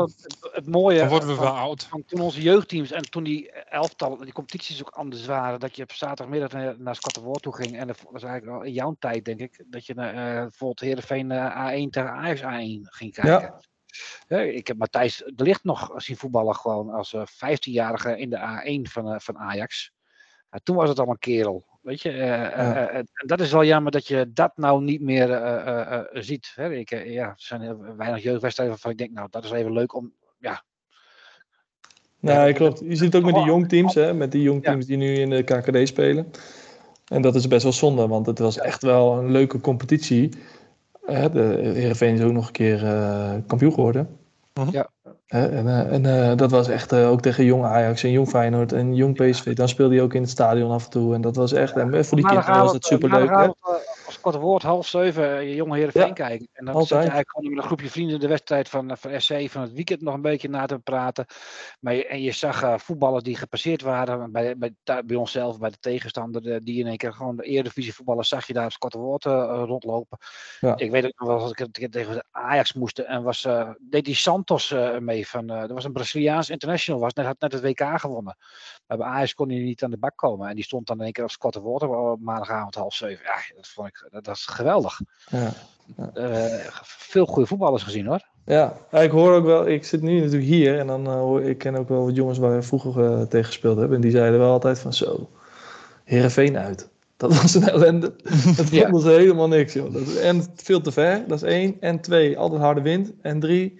het, mooie. Dan worden we van- wel oud. van toen onze jeugdteams en toen die elftal, die competities ook anders waren, dat je op zaterdagmiddag naar, naar Scottenwoord toe ging. En dat was eigenlijk al in jouw tijd, denk ik, dat je naar eh, bijvoorbeeld Heerenveen eh, A1 tegen Ajax A1 ging kijken. Ja, ik heb Matthijs de Ligt nog zien voetballen gewoon als eh 15-jarige in de A1 van, eh, van Ajax. Ja, toen was het al een kerel. Weet je, eh, eh, eh, dat is wel jammer dat je dat nou niet meer ziet. Hè? Ik, ja, er zijn weinig jeugdwedstrijden waarvan ik denk, nou, dat is even leuk om. Ja, Nee, klopt. Je ziet het ook met die jongteams, hè, met die jongteams die nu in de KKD spelen. En dat is best wel zonde, want het was echt wel een leuke competitie. De Heerenveen is ook nog een keer kampioen geworden. Ja. En eh, en eh, dat was echt eh, ook tegen jong Ajax en jong Feyenoord en jong PSV. Dan speelde hij ook in het stadion af en toe. En dat was echt, en voor die kinderen was het superleuk. Hè? Kort woord, half zeven, eh, je jonge Heerenveen Ja, kijken. En dan altijd. zit je eigenlijk gewoon met een groepje vrienden de wedstrijd van, eh, van SC van het weekend nog een beetje na te praten. Maar je, en je zag eh, voetballers die gepasseerd waren bij, bij, bij onszelf, bij de tegenstander, die in één keer gewoon de Eredivisie voetballers zag je daar op korte woord rondlopen. Ja. Ik weet ook nog wel, als ik tegen de Ajax moest en was, eh, deed die Santos mee van, dat was een Braziliaans international, was net, had net het WK gewonnen. Maar bij Ajax kon hij niet aan de bak komen. En die stond dan in één keer als korte woord op maandagavond half zeven. Ja, dat vond ik dat, is geweldig. Ja. Eh, veel goede voetballers gezien hoor. Ja, ik hoor ook wel, ik zit nu natuurlijk hier en dan eh, hoor ik ken ook wel wat jongens waar we vroeger eh, tegen gespeeld hebben. En die zeiden wel altijd van zo, Heerenveen uit. Dat was een ellende. Dat Ja. helemaal niks, joh. Dat en veel te ver, dat is één. En twee, altijd harde wind. En drie,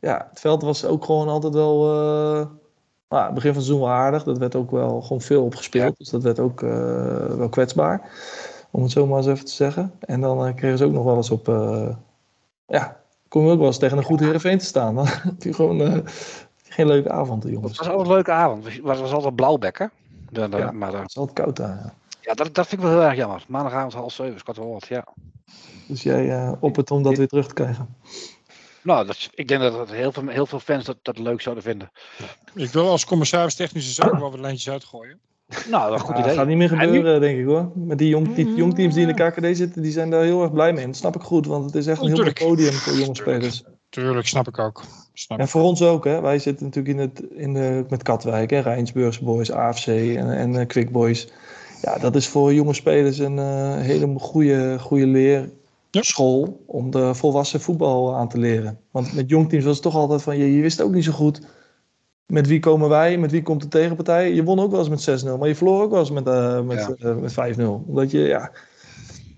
ja, het veld was ook gewoon altijd wel, nou, het begin van het seizoen wel aardig. Dat werd ook wel gewoon veel opgespeeld. Ja. Dus dat werd ook wel kwetsbaar, om het zo maar eens even te zeggen. En dan eh, kregen ze ook nog wel eens op, eh, ja, kom je ook wel eens tegen een goed Heerenveen te staan. Dan heb je gewoon eh, geen leuke avond, Het jongens. was altijd een leuke avond. Het was, was altijd blauwbekken. De, de- Ja. Maar eh, Het is altijd koud daar. Ja. ja, dat, dat vind ik wel heel erg jammer. Maandagavond half zeven, is kort woord. Ja. Dus jij eh, op het om dat weer terug te krijgen. Nou, dat, ik denk dat het heel, veel, heel veel fans dat, dat leuk zouden vinden. Ik wil als commissaris technische zaken wel wat lijntjes uitgooien. Nou, dat is een goed Ja, idee. gaat niet meer nu- gebeuren, denk ik hoor. Met die, jong, die jongteams die in de KKD zitten, die zijn daar heel erg blij mee. En dat snap ik goed, want het is echt een heel podium voor jonge Tuurlijk. spelers. Tuurlijk, snap ik ook. Snap En ik. voor ons ook, hè. Wij zitten natuurlijk in het, in de, met Katwijk, hè. Rijnsburgs Boys, AFC en, en eh, Quick Boys. Ja, dat is voor jonge spelers een eh, hele goede, goede leerschool om de volwassen voetbal aan te leren. Want met jongteams was het toch altijd van, je, je wist ook niet zo goed met wie komen wij, met wie komt de tegenpartij. Je won ook wel eens met 6-0, maar je verloor ook wel eens met, eh, met, Ja. eh, met 5-0. Omdat je, ja,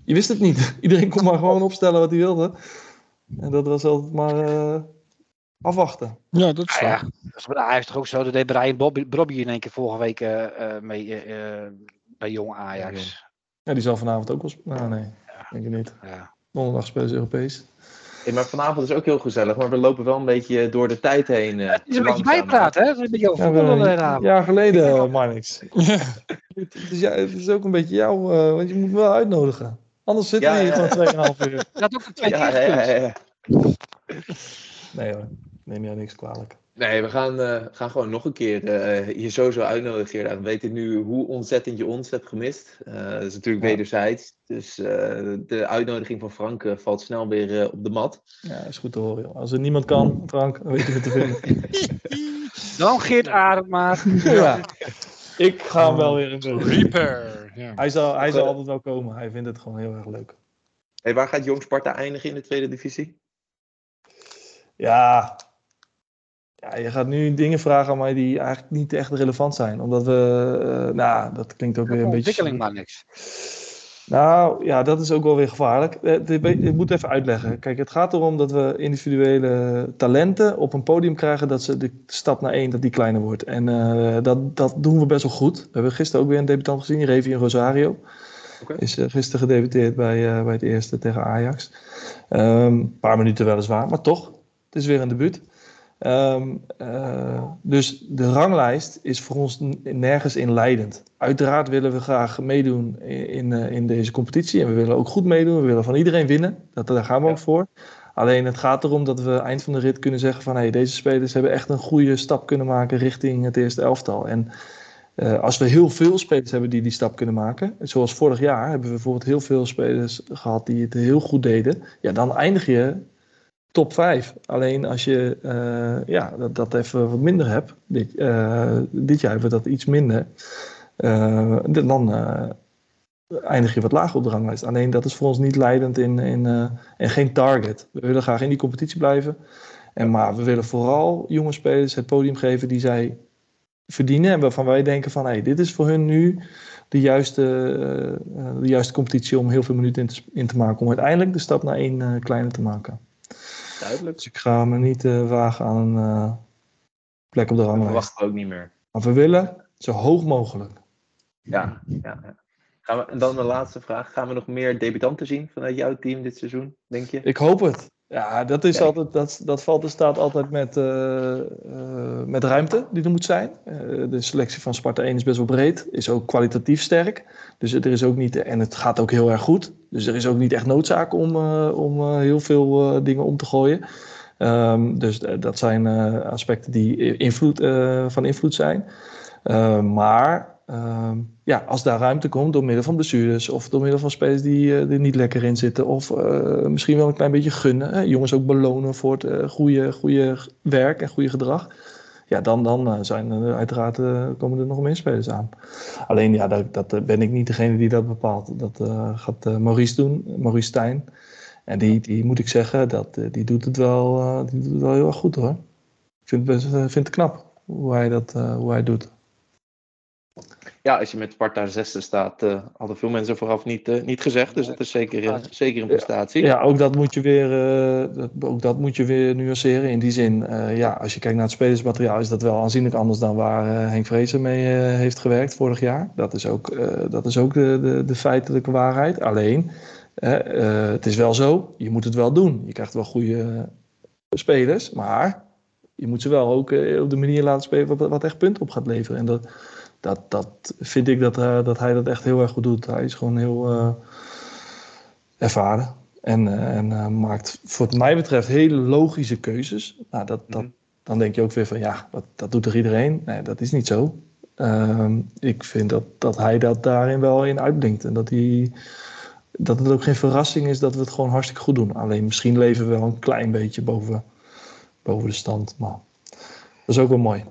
je wist het niet. Iedereen kon maar gewoon opstellen wat hij wilde. En dat was altijd maar eh, afwachten. Ja, dat is Ah, ja, waar. is de Ajax toch ook zo. Dat deed Brian Bobby, Brobby in één keer vorige week eh, eh, mee bij jong Ajax. Ja, die zal vanavond ook wel spelen. Nou, nee, denk ik niet. Ja. Donderdag spelen ze Europees. Hey, maar vanavond is ook heel gezellig, maar we lopen wel een beetje door de tijd heen. eh, Het is een beetje bijpraten, hè? Het is een beetje over Ja, voetbal we- de hele een jaar geleden, uh, Marnix. Het is, ja, het is ook een beetje jou, eh, want je moet me wel uitnodigen. Anders zitten we Ja, hier ja. gewoon 2,5 uur. Dat ook een twee Ja, ja, ja. Nee hoor, neem jou niks kwalijk. Nee, we gaan, eh, gaan gewoon nog een keer eh, je sowieso uitnodigen. Gerard. We weten nu hoe ontzettend je ons hebt gemist. Eh, dat is natuurlijk Ja. wederzijds. Dus eh, de uitnodiging van Frank valt snel weer op de mat. Ja, is goed te horen. Joh. Als er niemand kan, Frank, dan weet je me te vinden. Dan Geert maar. ja. Ik ga hem wel weer in doen. Reaper. Ja. Hij zal, hij zal altijd wel komen. Hij vindt het gewoon heel erg leuk. Hey, waar gaat Jong Sparta eindigen in de tweede divisie? Ja. Ja, je gaat nu dingen vragen aan mij die eigenlijk niet echt relevant zijn. Omdat we, eh, nou, dat klinkt ook weer een beetje... Ontwikkeling maar niks. Nou ja, dat is ook wel weer gevaarlijk. Eh, Ik moet even uitleggen. Kijk, het gaat erom dat we individuele talenten op een podium krijgen dat ze de stap naar één, dat die kleiner wordt. En eh, dat, dat doen we best wel goed. We hebben gisteren ook weer een debutant gezien, Revian Rosario. Oké. Is gisteren gedebuteerd bij, bij het eerste tegen Ajax. Ehm, Een paar minuten weliswaar, maar toch. Het is weer een debuut. Ehm, eh, dus de ranglijst is voor ons nergens in leidend. Uiteraard willen we graag meedoen in, in, eh, in deze competitie. En we willen ook goed meedoen. We willen van iedereen winnen. Dat, daar gaan we Ja. ook voor. Alleen het gaat erom dat we eind van de rit kunnen zeggen van... Hey, deze spelers hebben echt een goede stap kunnen maken richting het eerste elftal. En eh, als we heel veel spelers hebben die die stap kunnen maken... zoals vorig jaar hebben we bijvoorbeeld heel veel spelers gehad die het heel goed deden... ja, dan eindig je top 5. Alleen als je eh, ja, dat, dat even wat minder hebt, dit, eh, dit jaar hebben we dat iets minder, eh, dan eindig je wat lager op de ranglijst. Alleen dat is voor ons niet leidend in, in, en geen target. We willen graag in die competitie blijven. En, maar we willen vooral jonge spelers het podium geven die zij verdienen en waarvan wij denken van hey, dit is voor hun nu de juiste, de juiste competitie om heel veel minuten in te, maken. Om uiteindelijk de stap naar één kleiner te maken. Duidelijk. Dus ik ga me niet eh, wagen aan een eh, plek op de Dat ranglijst. we ook niet meer. Maar we willen zo hoog mogelijk. Ja, ja, ja. Gaan we, en dan de laatste vraag. Gaan we nog meer debutanten zien vanuit jouw team dit seizoen, denk je? Ik hoop het. Ja, dat, is Kijk. altijd, dat, dat valt en staat altijd met, eh, eh, met ruimte die er moet zijn. Eh, de selectie van Sparta 1 is best wel breed. Is ook kwalitatief sterk. Dus er is ook niet, en het gaat ook heel erg goed. Dus er is ook niet echt noodzaak om, om heel veel dingen om te gooien. Ehm, dus dat zijn aspecten die invloed, van invloed zijn. Eh, maar ehm, ja, als daar ruimte komt door middel van blessures of door middel van spelers die eh, er niet lekker in zitten, of eh, misschien wel een klein beetje gunnen, hè, jongens ook belonen voor het eh, goede, goede werk en goede gedrag. Ja, dan, dan eh, zijn er uiteraard eh, komen er nog meer spelers aan. Alleen ja, dat, dat eh, ben ik niet degene die dat bepaalt. Dat eh, gaat eh, Maurice doen, Maurice Stijn. En die, die moet ik zeggen, dat, eh, die, doet het wel, eh, die doet het wel heel erg goed hoor. Ik vind het, eh, vind het knap hoe hij dat eh, hoe hij doet. Ja, als je met Sparta zesde staat, eh, hadden veel mensen vooraf niet, eh, niet gezegd. Dus dat is zeker, eh, zeker een prestatie. Ja, ook dat moet je weer, eh, ook dat moet je weer nuanceren. In die zin, eh, ja, als je kijkt naar het spelersmateriaal, is dat wel aanzienlijk anders dan waar Henk Vrezen mee eh, heeft gewerkt vorig jaar. Dat is ook, eh, dat is ook de, de, de feitelijke waarheid. Alleen, het is wel zo, je moet het wel doen. Je krijgt wel goede spelers, maar je moet ze wel ook op de manier laten spelen wat, wat echt punten op gaat leveren. En dat, dat, dat vind ik dat, eh, dat hij dat echt heel erg goed doet. Hij is gewoon heel eh, ervaren. En, eh, en maakt, voor wat mij betreft, hele logische keuzes. Nou, dat, dat, Mhm. dan denk je ook weer van, ja, dat, dat doet toch iedereen? Nee, dat is niet zo. Ehm, ik vind dat, dat hij dat daarin wel in uitblinkt. En dat, hij, dat het ook geen verrassing is dat we het gewoon hartstikke goed doen. Alleen misschien leven we wel een klein beetje boven, boven de stand. Maar dat is ook wel mooi.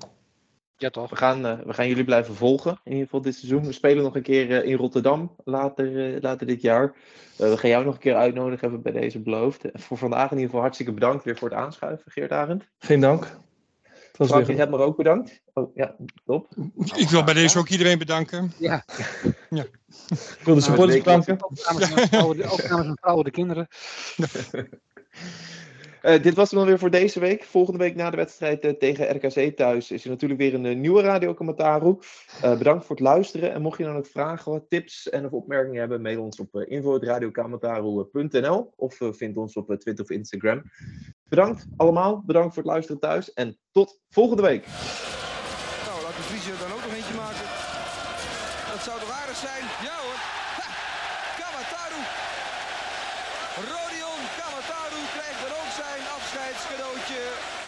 Ja, toch? We gaan, eh, we gaan jullie blijven volgen, in ieder geval dit seizoen. We spelen nog een keer eh, in Rotterdam later, eh, later dit jaar. Eh, we gaan jou nog een keer uitnodigen, hebben we bij deze beloofd. En voor vandaag in ieder geval hartstikke bedankt weer voor het aanschuiven, Geert Arend. Geen dank. Frank, je hebt me ook bedankt. Oh, ja, top. Ik wil bij deze ook iedereen bedanken. Ik wil de supporters week- bedanken. Ook namens mijn vrouwen, de- ook namens mijn vrouwen, de kinderen. Eh, dit was het dan weer voor deze week. Volgende week na de wedstrijd eh, tegen RKC thuis is er natuurlijk weer een eh, nieuwe Radio Commentaru. Eh, bedankt voor het luisteren. En mocht je dan ook vragen, tips en of opmerkingen hebben, mail ons op uh, of vind ons op Twitter of Instagram. Bedankt allemaal. Bedankt voor het luisteren thuis. En tot volgende week.